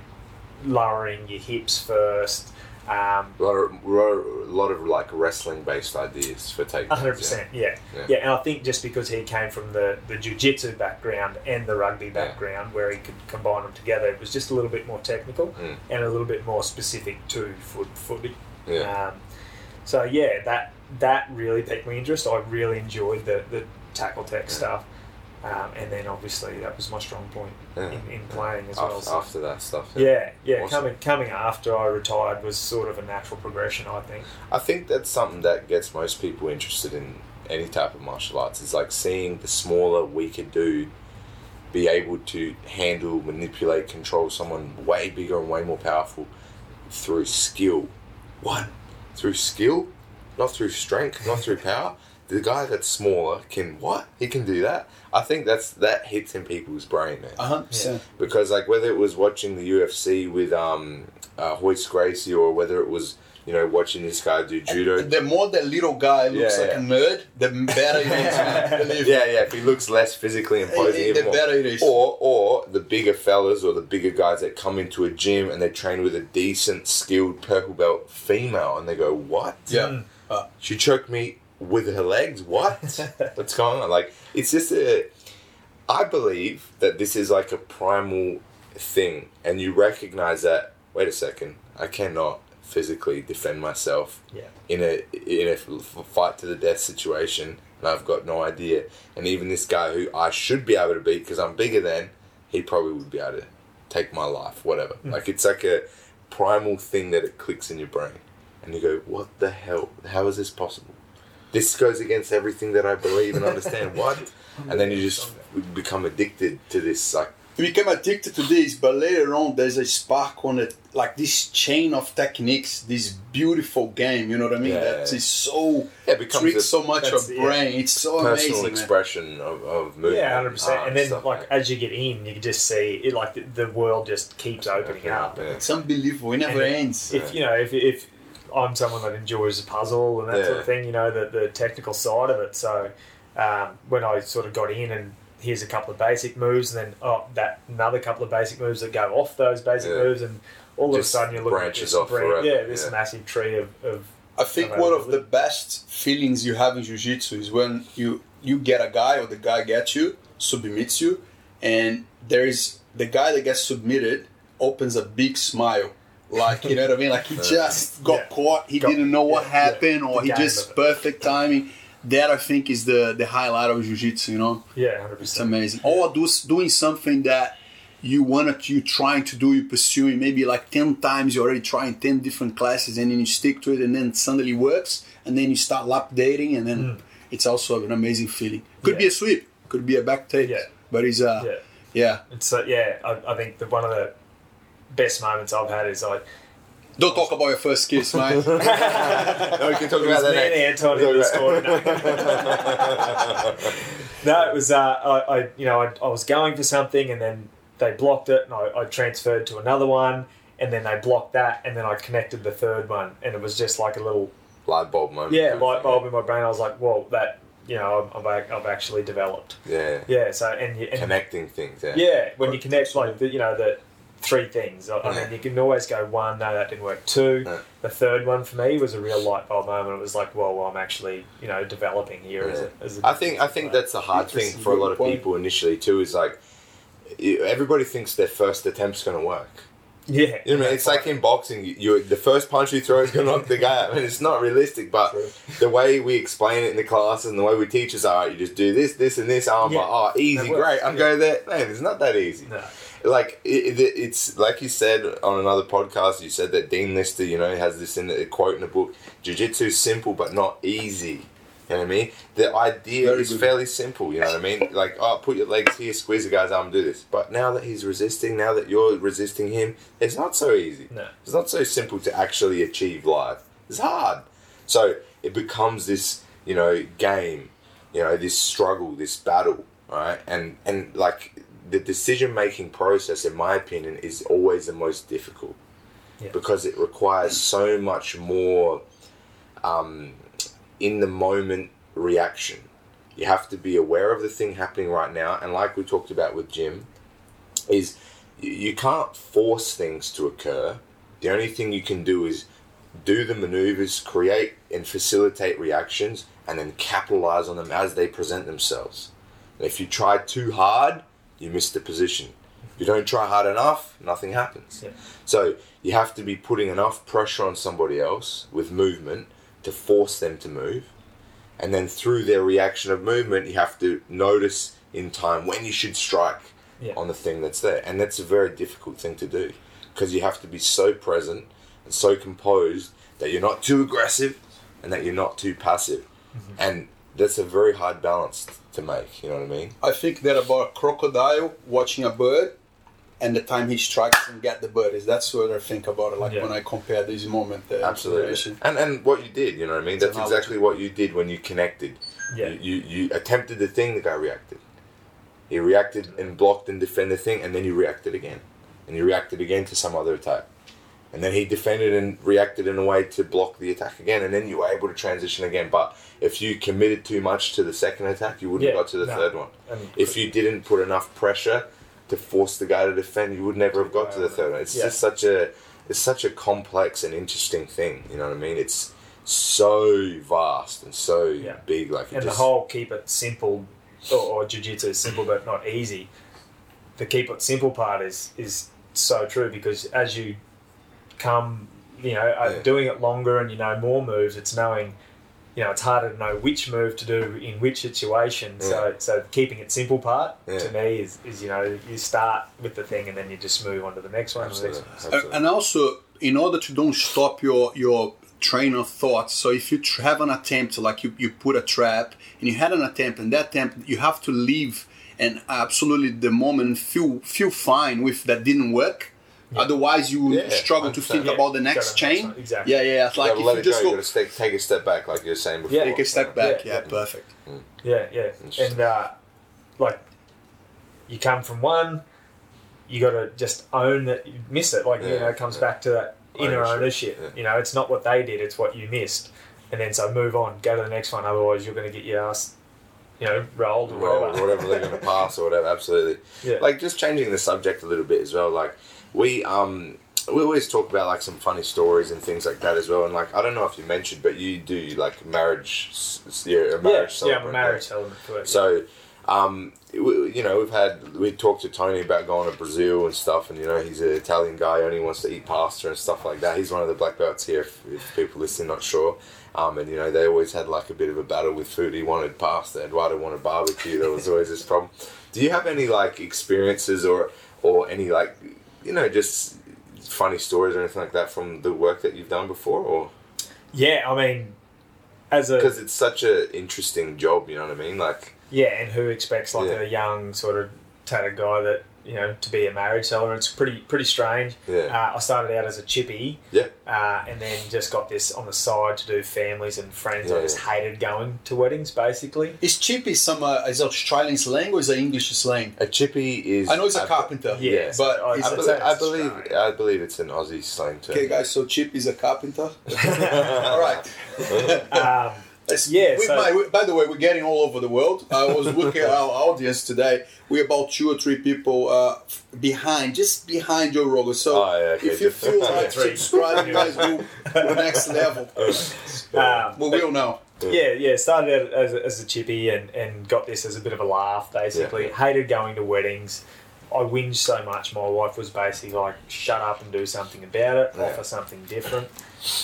lowering your hips first. Um, a lot of, a lot of like wrestling based ideas for taking. hundred percent, yeah. Yeah. yeah, And I think just because he came from the the jiu-jitsu background and the rugby background, where he could combine them together, it was just a little bit more technical Mm. and a little bit more specific to foot footy. Yeah, Um, so yeah, that that really piqued my interest. I really enjoyed the the tackle tech Yeah. stuff, um, and then obviously that was my strong point yeah. in, in playing as after, well. So, after that stuff. yeah, yeah. Awesome. Coming coming after I retired was sort of a natural progression, I think. I think that's something that gets most people interested in any type of martial arts. Is like seeing the smaller, weaker dude be able to handle, manipulate, control someone way bigger and way more powerful through skill. What? Through skill? Not through strength, not through power. The guy that's smaller can what? He can do that. I think that's that hits in people's brain, man A hundred percent. because like whether it was watching the UFC with um uh, Royce Gracie or whether it was you know watching this guy do judo. The more the little guy looks Yeah, like yeah. a nerd, the better it is. man. Believe me. yeah, yeah. If he looks less physically imposing, the more. better it is. Or or the bigger fellas or the bigger guys that come into a gym and they train with a decent, skilled purple belt female, and they go, "What? Yeah. Uh, She choked me with her legs. What? What's going on? Like it's just a. I believe that this is like a primal thing, and you recognize that. Wait a second, I cannot physically defend myself Yeah. in a in a fight to the death situation, and I've got no idea. And even this guy who I should be able to beat because I'm bigger than, he probably would be able to take my life, whatever. Like it's like a primal thing that it clicks in your brain, and you go, "What the hell? How is this possible?" This goes against everything that I believe and understand. what? And then you just become addicted to this like you become addicted to this, but later on there's a spark on it, like this chain of techniques, this beautiful game. You know what I mean? Yeah. That is so Yeah, it becomes tricks a so much that's- of yeah. brain. It's so personal amazing, man. expression of, of movement. Yeah, hundred percent. And then, stuff, like man. as you get in, you can just see it. Like the, the world just keeps opening Yeah, up. yeah. It's unbelievable. It never And ends. If you know, if, if I'm someone that enjoys a puzzle and that sort of thing, you know, the the technical side of it. So um, when I sort of got in and here's a couple of basic moves, and then oh, that another couple of basic moves that go off those basic Yeah. moves, and all Just of a sudden you're looking branches at this off bran- forever. yeah, this Yeah. massive tree of, of I think one of the best feelings you have in jiu-jitsu is when you you get a guy or the guy gets you, submits you, and there is the guy that gets submitted opens a big smile. Like you know what I mean? Like he just got Yeah. caught, he Got- didn't know what yeah, yeah. happened, or he just perfect timing. That I think is the the highlight of jiu-jitsu. You know, yeah, hundred it's percent. amazing. Or do, doing something that you wanted, to, you trying to do, you pursuing maybe like ten times. You're already trying ten different classes, and then you stick to it, and then suddenly works, and then you start lap dating, and then it's also an amazing feeling. Could be a sweep, could be a back take, Yeah. but it's uh, Yeah. yeah. And so yeah, I, I think that one of the best moments I've had is like Don't talk about your first kiss, mate. No, we can talk It about was that me and. Anton in the talk story. about- No, it was uh, I, I, you know, I, I was going for something and then they blocked it, and I, I transferred to another one, and then they blocked that, and then I connected the third one, and it was just like a little Light bulb moment. yeah light bulb in my brain. I was like, well, that you know I've, I've, I've actually developed. Yeah. Yeah. So and, you, and Connecting things. Yeah. yeah, when you connect like the, you know the three things. I, I mean, you can always go one, no, that didn't work. Two, Yeah. the third one for me was a real light bulb moment. It was like, well, well I'm actually you know developing here as, a, as a. I think I think that's the hard thing for a lot of point. people initially too. Is like everybody thinks their first attempt's going to work. yeah. You know, what I mean? it's like in boxing. You, you the first punch you throw is going to knock the guy out. I mean, it's not realistic, but True. the way we explain it in the classes and the way we teach is, all right, you just do this, this, and this. Oh, I'm Yeah. like, oh, easy, great. I'm Yeah. going there. Man, it's not that easy. No. Like it, it, it's like you said on another podcast. You said that Dean Lister, you know, has this in the quote in the book: "Jiu-jitsu is simple but not easy." You know what I mean? The idea Very is good. fairly simple. You know what I mean? Like, oh, put your legs here, squeeze the guy's arm, do this. But now that he's resisting, now that you're resisting him, it's not so easy. No. It's not so simple to actually achieve life. It's hard. So it becomes this, you know, game, you know, this struggle, this battle, right? And and like the decision making process, in my opinion, is always the most difficult Yeah. because it requires so much more um, in the moment reaction. You have to be aware of the thing happening right now, and like we talked about with Jim, is you, can't force things to occur. The only thing you can do is do the maneuvers, create and facilitate reactions, and then capitalize on them as they present themselves. And if you try too hard, you miss the position. If you don't try hard enough, nothing happens. Yeah. So you have to be putting enough pressure on somebody else with movement to force them to move. And then through their reaction of movement, you have to notice in time when you should strike Yeah. on the thing that's there. And that's a very difficult thing to do because you have to be so present and so composed that you're not too aggressive and that you're not too passive. Mm-hmm. And that's a very hard balance to make, you know what I mean? I think that about a crocodile watching a bird and the time he strikes and get the bird is that's what I think about it. Like Yeah. when I compare this moment, the Absolutely. And and what you did, you know what I mean? That's exactly what you did when you connected. Yeah. You, you you attempted the thing, the guy reacted. He reacted and blocked and defended the thing, and then you reacted again. And you reacted again to some other attack. And then he defended and reacted in a way to block the attack again, and then you were able to transition again. But if you committed too much to the second attack, you wouldn't Yeah, have got to the no. third one. If you didn't put enough pressure to force the guy to defend, you would never have got to the third one. It's Yeah. just such a it's such a complex and interesting thing. You know what I mean? It's so vast and so Yeah. big. Like and just, the whole keep it simple, or, or jiu-jitsu is simple but not easy. The keep it simple part is is so true because as you come, you know, uh, Yeah. doing it longer and you know more moves, it's knowing, you know, it's harder to know which move to do in which situation. So so keeping it simple part to me is, is you know you start with the thing and then you just move on to the next one. and Absolutely. And- Absolutely. And also, in order to don't stop your your train of thought, so if you have an attempt, like you, you put a trap and you had an attempt, and that attempt you have to leave and absolutely the moment feel feel fine with that didn't work. Otherwise, you Yeah, struggle to think 100%. about the next go to the next chain. exactly. Yeah, yeah. It's like gotta if you just go. You go, gotta take, take a step back, like you're saying before. Yeah. take a step back. Yeah. Yeah, perfect. Yeah, yeah. And uh, like you come from one, you got to just own that you missed it. Like you know, it comes yeah. back to that inner Ownership, ownership. yeah. You know, it's not what they did; it's what you missed. And then so move on, go to the next one. Otherwise, you're going to get your ass, you know, rolled or Well, whatever. whatever they're going to pass or whatever. Absolutely. Yeah. Like just changing the subject a little bit as well. Like we um we always talk about like some funny stories and things like that as well. And like I don't know if you mentioned, but you do like marriage. s- s- a yeah, marriage. yeah, celebrant, marriage element to it. So, um, we, you know, we've had we talked to Tony about going to Brazil and stuff, and you know, he's an Italian guy, only wants to eat pasta and stuff like that. He's one of the black belts here. If, if people listening, not sure. Um, and you know, they always had like a bit of a battle with food. He wanted pasta, Eduardo wanted barbecue. There was always this problem. Do you have any like experiences or or any like you know just funny stories or anything like that from the work that you've done before, or yeah, I mean, as a because it's such an interesting job, you know what I mean? Like, Yeah, and who expects like Yeah. a young sort of tattered guy that you know to be a marriage seller? It's pretty pretty strange. Yeah. Uh, I started out as a chippy, yeah, uh, and then just got this on the side to do families and friends. I just yeah. hated going to weddings, basically. Is chippy some uh, is Australian slang or is it English slang? a chippy is. I know it's a I- carpenter. Yeah, but I- I, believe, I believe I believe it's an Aussie slang term. okay, guys. So chip is a carpenter. All right. Um, It's- Yeah, we so- might- we- by the way, we're getting all over the world. I was looking at our audience today. We're about two or three people uh, behind, just behind Joe Rogan. So Oh, yeah, okay, if you feel like Three. subscribing, guys, go to the next level. Um, We will now. Yeah, yeah. Started out as a, as a chippy and, and got this as a bit of a laugh. Basically, Yeah. hated going to weddings. I whinged so much. My wife was basically like, "Shut up and do something about it. Yeah. Offer something different."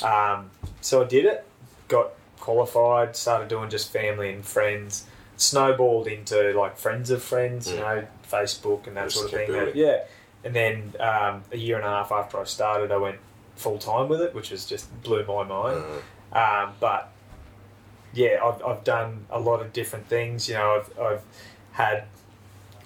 Um, so I did it. Got qualified. Started doing just family and friends. Snowballed into like friends of friends. You Mm. know, Facebook and that Just sort of kept thing. building. yeah. And then um, a year and a half after I started, I went full time with it, which was just blew my mind. Uh, Um, but yeah, I've, I've done a lot of different things. You know, I've, I've had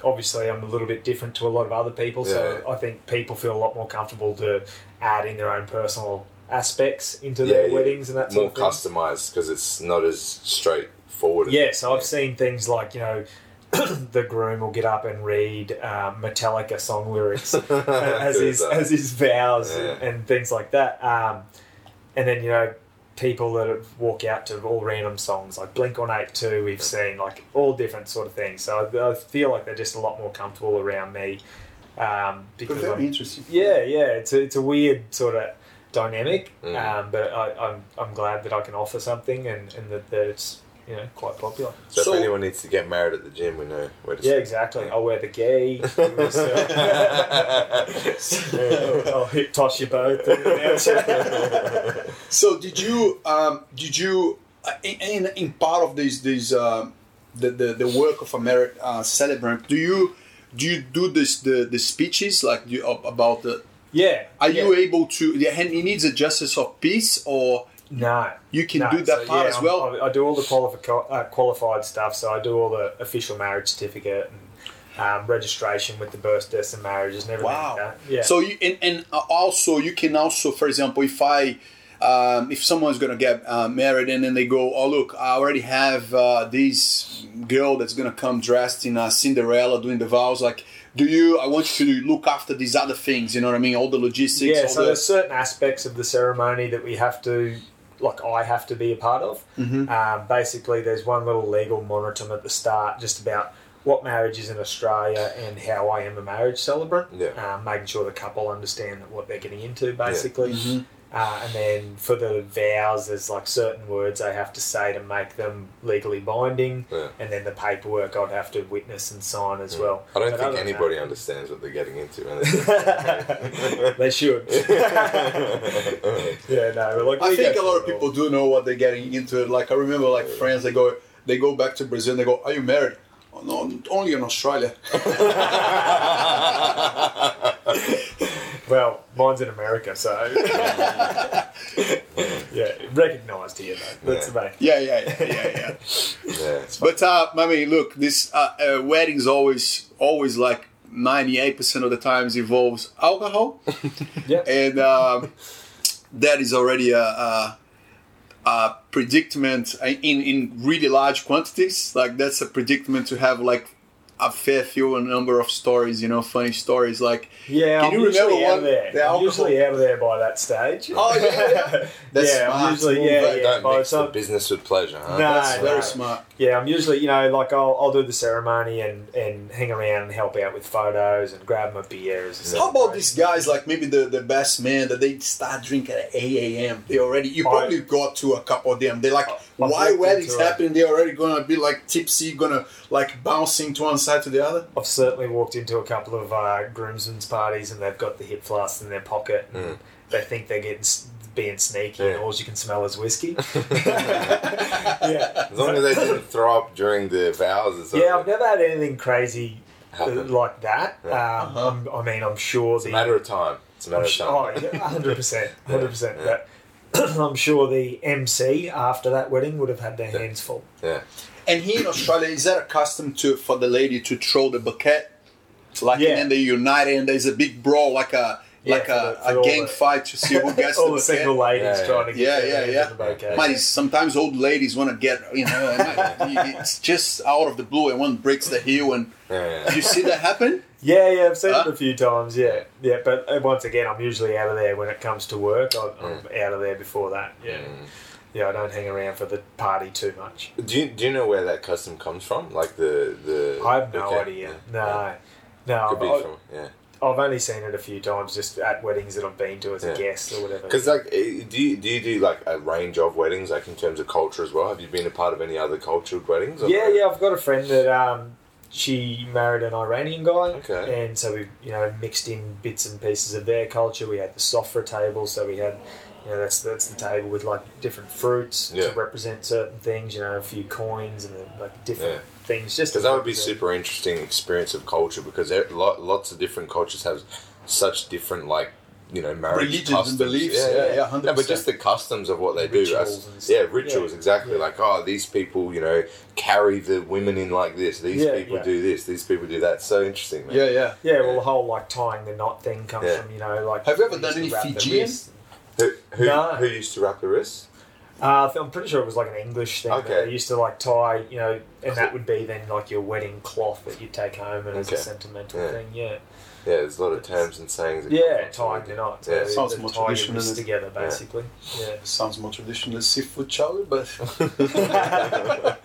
obviously I'm a little bit different to a lot of other people, so I think people feel a lot more comfortable to add in their own personal aspects into Yeah, their yeah. weddings and that more sort of thing. customized because it's not as straightforward. Yeah, so I've seen things like you know. the groom will get up and read um, Metallica song lyrics as his as his vows Yeah. and, and things like that. Um, and then you know people that walk out to all random songs like Blink One Eight Two. We've seen like all different sort of things. So I, I feel like they're just a lot more comfortable around me um, because Very I'm, interesting. yeah, yeah. It's a, it's a weird sort of dynamic, Mm. um, but I, I'm I'm glad that I can offer something and, and that, that it's you know quite popular. So, So- if anyone needs to get married at the gym, we know where to Yeah, start. exactly. I'll wear the gi. I'll hit toss you both. So did you um, did you uh, in, in in part of this this um, the, the the work of a married uh, celebrant? Do you do you do this the the speeches like you, about the? Yeah. Are yeah. you able to? And he needs a justice of peace, or No. you can No, do that so, part yeah, as I'm- well. I, I do all the qualifi- uh, qualified stuff. So I do all the official marriage certificate and um, registration with the birth, deaths, and marriages and everything Wow. like that. Yeah. So you and, and also you can also, for example, if I um, if someone's gonna get uh, married and then they go, oh look, I already have uh, this girl that's gonna come dressed in a Cinderella doing the vows. Like, do you? I want you to look after these other things. You know what I mean? All the logistics. yeah, all so the, there's certain aspects of the ceremony that we have to, like I have to be a part of. Mhm. Um, basically, there's one little legal monitum at the start, just about what marriage is in Australia and how I am a marriage celebrant. Yeah. Um, making sure the couple understand what they're getting into, basically. Mhm. Uh, and then for the vows, there's like certain words I have to say to make them legally binding, Yeah. and then the paperwork I'd have to witness and sign as well. I don't But think anybody that- understands what they're getting into. they should. yeah, no, like I think a lot of people do know what they're getting into. Like I remember, like friends, they go, they go back to Brazil. and They go, "Are you married?" Oh, no, only in Australia. Well, mine's in America, so yeah, recognised here though. That's Yeah. the main. Yeah, yeah, yeah, yeah, yeah. yeah. But uh, I mean, look, this uh, uh, weddings always, always like ninety-eight percent of the times involves alcohol, Yeah, and um, that is already a, a, a predicament in in really large quantities. Like that's a predicament to have like a fair few a number of stories, you know, funny stories. Like, yeah. Can I'm you remember usually out one- of there. the I'm usually out of there by that stage. Oh, yeah, yeah. That's yeah, I'm smart. usually Move yeah, that. yeah. Don't by the mix the business with pleasure, huh? No, that's no. very smart. Yeah, I'm usually, you know, like I'll, I'll do the ceremony and, and hang around and help out with photos and grab my beers. How about these guys, like maybe the, the best man that they start drinking at 8 a.m.? They already, you I- probably got to a couple of them. They're like, I've why weddings into happening? They're already gonna be like tipsy, gonna like bouncing to one side to the other. I've certainly walked into a couple of uh, groomsmen's parties and they've got the hip flask in their pocket. And Mm. They think they're getting s- being sneaky, and all you can smell is whiskey. yeah, As long as they didn't throw up during the vows, or something. yeah. I've never had anything crazy uh, Happened. like that. Yeah. Um, Uh-huh. I'm, I mean, I'm sure It's the a matter of time. It's a matter I'm of time. oh, yeah, hundred percent, hundred percent. Yeah. But I'm sure the MC after that wedding would have had their hands full. Yeah. And here in Australia, is that a custom to for the lady to throw the bucket? Like, Yeah. and then they unite and there's a big brawl, like a Yeah, like a, the- a gang the- fight to see who gets All the the single bucket. ladies Yeah, trying to get Yeah, their yeah, hands yeah. the bouquet. But sometimes old ladies want to get, you know, and it's just out of the blue, and one breaks the heel. And Yeah. did you see that happen? Yeah, yeah, I've seen Huh? it a few times. Yeah, yeah, but uh, once again, I'm usually out of there when it comes to work. I'm, I'm out of there before that. Yeah, Mm. Yeah, I don't hang around for the party too much. Do you, do you know where that custom comes from? Like the the. I have no okay, idea. yeah, No, yeah. no. Could be from yeah. I've only seen it a few times, just at weddings that I've been to as Yeah. a guest or whatever. Because like, eh, do you do you do like a range of weddings, like in terms of culture as well? Have you been a part of any other cultured weddings? Yeah, yeah. I've got a friend that um, she married an Iranian guy, Okay. and so we you know mixed in bits and pieces of their culture. We had the sofra table, so we had you know that's that's the table with like different fruits Yeah. to represent certain things. You know, a few coins and like different Yeah. things. Just Because that would be super interesting experience of culture because there, lot, lots of different cultures have such different like you know marriage Religions and customs. beliefs, yeah, yeah, 100%. No, but just the customs of what they do. As- yeah, rituals Yeah. exactly. Yeah. Like oh, these people you know carry the women in like this. These Yeah, people yeah. do this. These people do that. So interesting, man. Yeah, yeah. Yeah, well, the whole like tying the knot thing comes Yeah. from you know like. Have you ever done any wrap Fijian? Who who, No. who used to wrap the wrists? Uh, I'm pretty sure it was like an English thing. Okay. Okay. They used to like tie, you know, and that would be then like your wedding cloth that you take home and as a sentimental Yeah. thing. Yeah. Yeah, there's a lot of terms and sayings. that Yeah, come from tying it. the knot. Yeah. So Sounds more traditional, isn't it? together, basically. Yeah. Sounds more traditional as seafood, Charlie, but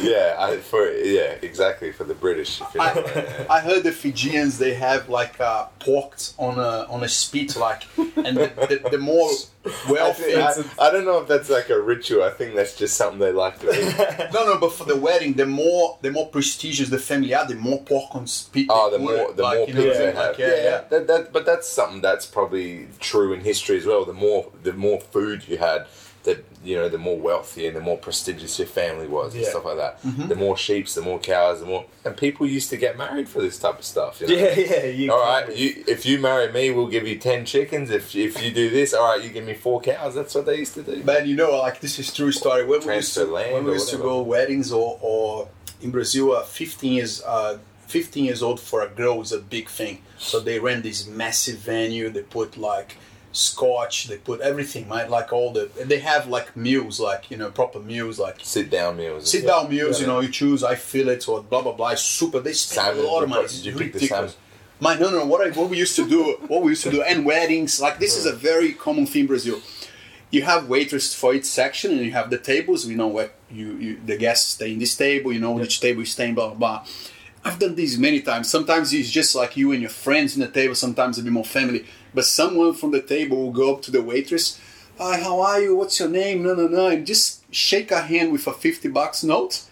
yeah, I, for yeah, exactly for the British. If you know I, what yeah. I heard the Fijians they have like uh, pork on a on a spit, like, and the, the, the more I, wealthy. think- I, I don't know if that's like a ritual. I think that's just something they like to eat. No, no, but for the wedding, the more the more prestigious the family are, the more pork on spit. Oh, the more the like, more you know, yeah, they like, have. yeah, yeah. That, that, but that's something that's probably true in history as well. The more the more food you had, that you know, the more wealthy and the more prestigious your family was and Yeah. stuff like that. Mm-hmm. The more sheep, the more cows, the more and people used to get married for this type of stuff. You know? Yeah, yeah. You All can- right, you, if you marry me, we'll give you ten chickens. If if you do this, all right, you give me four cows. That's what they used to do. Man, you know, like this is true story. When we used to, land when we or used to go weddings or, or in Brazil, uh, 15 years, uh, 15 years old for a girl is a big thing. So they ran this massive venue. They put like scotch. They put everything, right? Like all the. They have like meals, like you know, proper meals, like Sit down meals. sit down meals. Yeah. You know, you choose I feel it or blah blah blah. It's super. They spend Salmon, a lot of money. It's did you pick the ridiculous. salmon? My no no. What I, what we used to do, what we used to do, and weddings. Like this is a very common thing in Brazil you have waitress for each section and you have the tables you know where you, you the guests stay in this table you know which table you stay in blah blah blah i've done this many times. Sometimes it's just like you and your friends in the table sometimes a bit more family. But someone from the table will go up to the waitress hi how are you? What's your name? No no no. And just shake a hand with a 50 bucks note.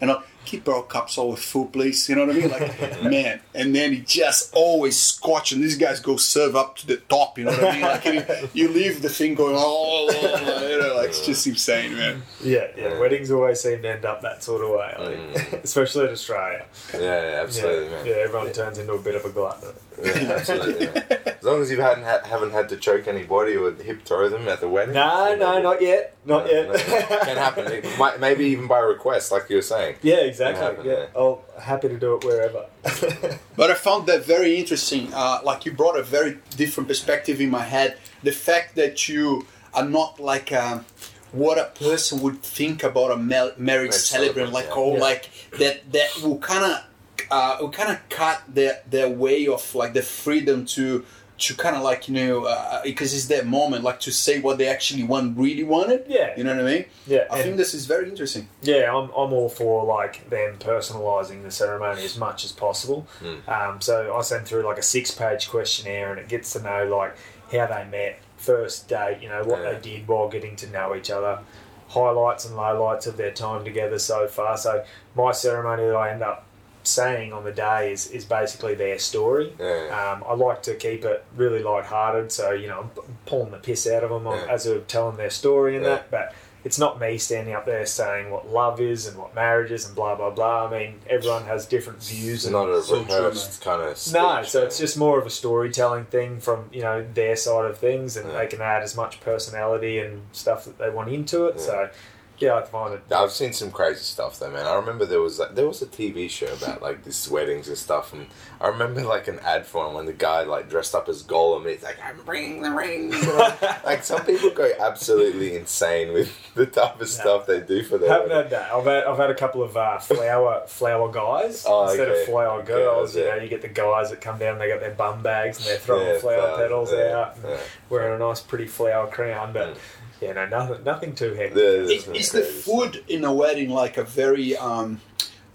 And I'll keep our cups always full, please. You know what I mean? Like, man. And then he just always scotch, and these guys go serve up to the top. You know what I mean? Like, you, you leave the thing going, oh, oh, oh, oh you know, like it's just insane, man. Yeah, yeah. Weddings always seem to end up that sort of way, I think. Mm. especially in Australia. Yeah, yeah, absolutely, yeah, man. yeah, everyone turns into a bit of a glutton. Yeah, absolutely. man. As long as you hadn't ha- haven't had to choke anybody or hip throw them at the wedding. No, no, not yet, not No, yet. no, Can happen. It might, maybe even by request, like you were saying. yeah, Can exactly. happen, yeah, yeah. oh, happy to do it wherever. But I found that very interesting. Uh, like, you brought a very different perspective in my head. The fact that you are not like um, what a person would think about a ma- marriage Marriage celebrant, celebrant, like, yeah. oh, Yeah. like that, that will kind of. Uh, will kind of cut their, their way of like the freedom to to kind of like you know uh, because it's their moment like to say what they actually want really wanted Yeah. you know what I mean yeah, I and- think this is very interesting Yeah, I'm, I'm all for like them personalising the ceremony as much as possible. Hmm. Um, so I send through like a six page questionnaire and it gets to know like how they met, first date, you know, what Yeah. they did while getting to know each other, highlights and lowlights of their time together so far. So my ceremony that I end up saying on the day is, is basically their story. Yeah. Um, I like to keep it really light-hearted, so you know I'm pulling the piss out of them Yeah. as they're telling their story and Yeah. that. But it's not me standing up there saying what love is and what marriage is and blah blah blah. I mean, everyone has different views. It's and not a rehearsed kind of. no, so it's just more of a storytelling thing from you know their side of things, and Yeah. they can add as much personality and stuff that they want into it. Yeah. So yeah, I'd find it. I've seen some crazy stuff though, man. I remember there was like, there was a TV show about like these weddings and stuff, and I remember like an ad for one when the guy like dressed up as Gollum. He's like, "I'm bringing the ring." like some people go absolutely insane with the type of stuff they do for their. haven't wedding. had that. I've had, I've had a couple of uh, flower flower guys Oh, instead okay. of flower girls. Girls, you yeah. know, you get the guys that come down, they got their bum bags and they're throwing Yeah, flower petals yeah, out, and yeah. wearing a nice, pretty flower crown. But Mm. Yeah, no, nothing, nothing too heavy. The- Is, is the food in a wedding like a very? Um,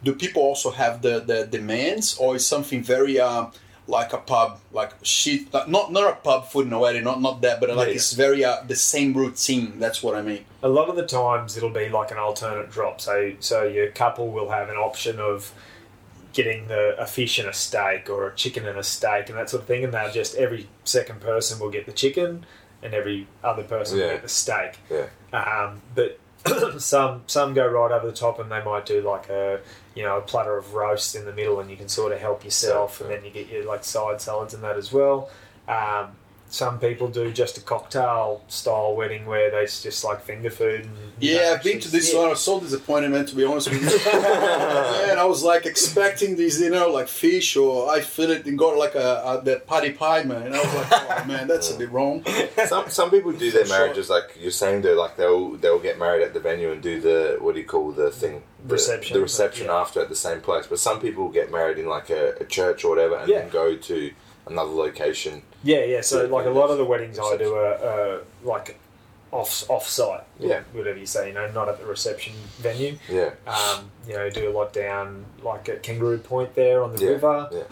do people also have the, the demands, or is something very uh, like a pub, like shit? Like not not a pub food in a wedding, not not that, but like Yeah. it's very uh, the same routine. That's what I mean. a lot of the times it'll be like an alternate drop. So so your couple will have an option of getting the a fish and a steak or a chicken and a steak and that sort of thing, and they'll just every second person will get the chicken and every other person will Yeah. get the steak. Yeah. Um, but some some go right over the top and they might do like a you know a platter of roast in the middle and you can sort of help yourself and then you get your like side salads and that as well. Um, some people do just a cocktail style wedding where they just like finger food. And, Yeah, know, I've been to this sit. one. I was so disappointed, man. To be honest with you. and I was like expecting these, you know, like fish or I feel it and got like a, a that patty pie, man. And I was like, oh man, that's a bit wrong. some some people do their For sure. marriages like you're saying They're like they'll they'll get married at the venue and do the what do you call the thing the, Reception, the reception yeah. after at the same place. But some people get married in like a, a church or whatever and Yeah. then go to another location. Yeah, yeah. So like a lot of the weddings I do are, are like off off site. Yeah. whatever you say. You know, not at the reception venue. Yeah, Um, you know, do a lot down like at Kangaroo Point there on the Yeah, river. yeah.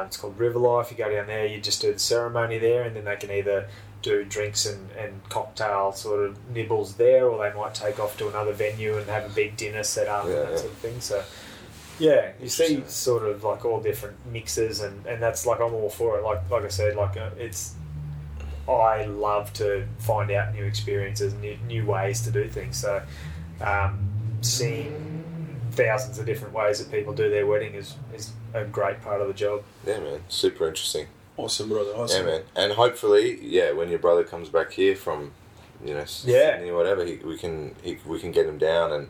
Um, it's called River Life. You go down there, you just do the ceremony there, and then they can either do drinks and, and cocktail sort of nibbles there, or they might take off to another venue and have a big dinner set up Yeah, and that yeah. sort of thing. So, yeah, you see sort of like all different mixes, and, and that's like I'm all for it. Like like I said, like uh, it's I love to find out new experiences, new, new ways to do things. So, um, seeing thousands of different ways that people do their wedding is, is a great part of the job. yeah, man, super interesting. Awesome, brother. Awesome. Yeah, man, and hopefully, yeah, when your brother comes back here from, you know, Yeah. Sydney or whatever, he, we can he, we can get him down and,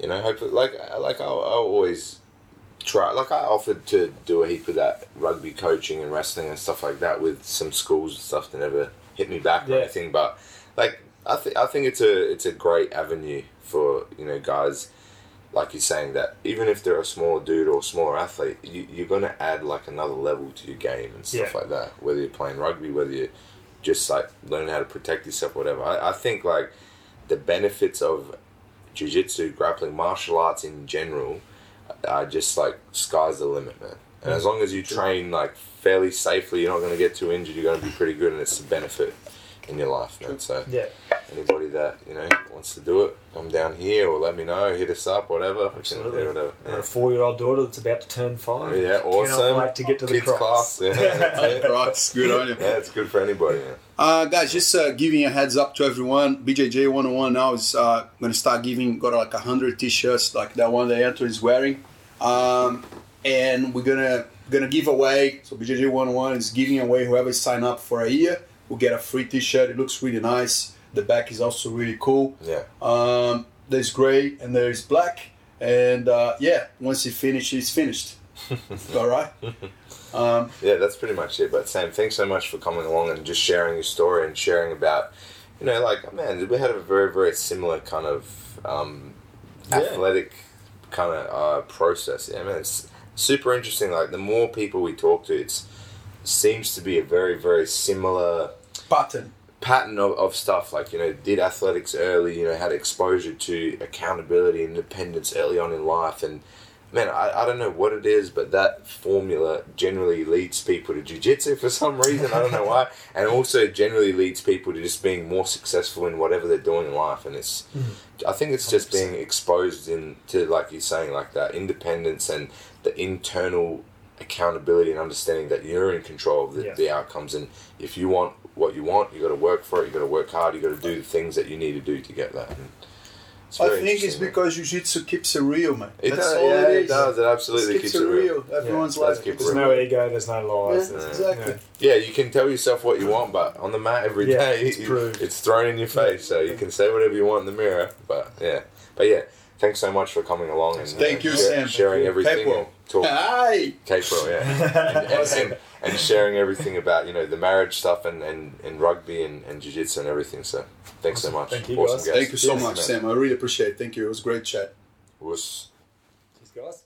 you know, hopefully, like like I'll, I'll always try. Like I offered to do a heap of that rugby coaching and wrestling and stuff like that with some schools and stuff that never hit me back or anything. But like I think I think it's a it's a great avenue for you know guys. Like you're saying that even if they're a smaller dude or a smaller athlete, you, you're going to add like another level to your game and stuff Yeah. like that. Whether you're playing rugby, whether you're just like learning how to protect yourself, whatever. I, I think like the benefits of jiu-jitsu, grappling, martial arts in general are just like sky's the limit, man. And as long as you train like fairly safely, you're not going to get too injured. You're going to be pretty good, and it's a benefit in your life, man. So Yeah, anybody that you know wants to do it, come down here or let me know. Hit us up, whatever. We can absolutely. do whatever. And a four-year-old daughter that's about to turn five. Yeah, awesome. Cannot wait to get to the Kids cross. class. Yeah, that's. Right, good on you. yeah, it's good for anybody. Yeah. Uh, guys, just uh, giving a heads up to everyone. BJJ 101 now is uh, going to start giving, got like 100 t shirts like that one that Anthony is wearing. Um, and we're going to gonna give away, so BJJ 101 is giving away whoever sign up for a year will get a free t shirt. It looks really nice. The back is also really cool. Yeah. Um, there's gray and there's black. And uh, yeah, once you finish, it's finished. All right. Um, yeah, that's pretty much it. But Sam, thanks so much for coming along and just sharing your story and sharing about, you know, like man, we had a very very similar kind of um, Yeah. athletic kind of uh, process. Yeah, man, it's super interesting. Like the more people we talk to, it's seems to be a very very similar pattern. pattern of, of stuff like you know did athletics early you know had exposure to accountability and independence early on in life and man I, I don't know what it is but that formula generally leads people to jiu-jitsu for some reason. I don't know why. And also generally leads people to just being more successful in whatever they're doing in life. And it's mm-hmm. i think it's just being exposed in to like you're saying like that independence and the internal accountability and understanding that you're in control of the, Yeah. the outcomes. And if you want what you want you got to work for it. You got to work hard. You got to do the things that you need to do to get that. And it's I think it's because jiu-jitsu keeps it real, man. it That's does, all yeah, it it, is. does it absolutely It keeps, keeps it real, Everyone's Yeah, like, let's There's real. no ego, there's no lies. Yeah, there's- exactly. yeah. yeah you can tell yourself what you want but on the mat every Yeah, day, it's it- proved. it's thrown in your face so you can say whatever you want in the mirror but yeah but yeah thanks so much for coming along and Thank uh, you, share- Sam. sharing everything Capo. and talk Hi. K-Pro, yeah. and, and, and, and sharing everything about, you know, the marriage stuff and, and, and rugby and, and jiu-jitsu and everything. So thanks so much. Thank you, awesome guys. guest. Thank you so Yes, much, man. Sam. I really appreciate it. Thank you. It was a great chat. It Was Cheers, guys.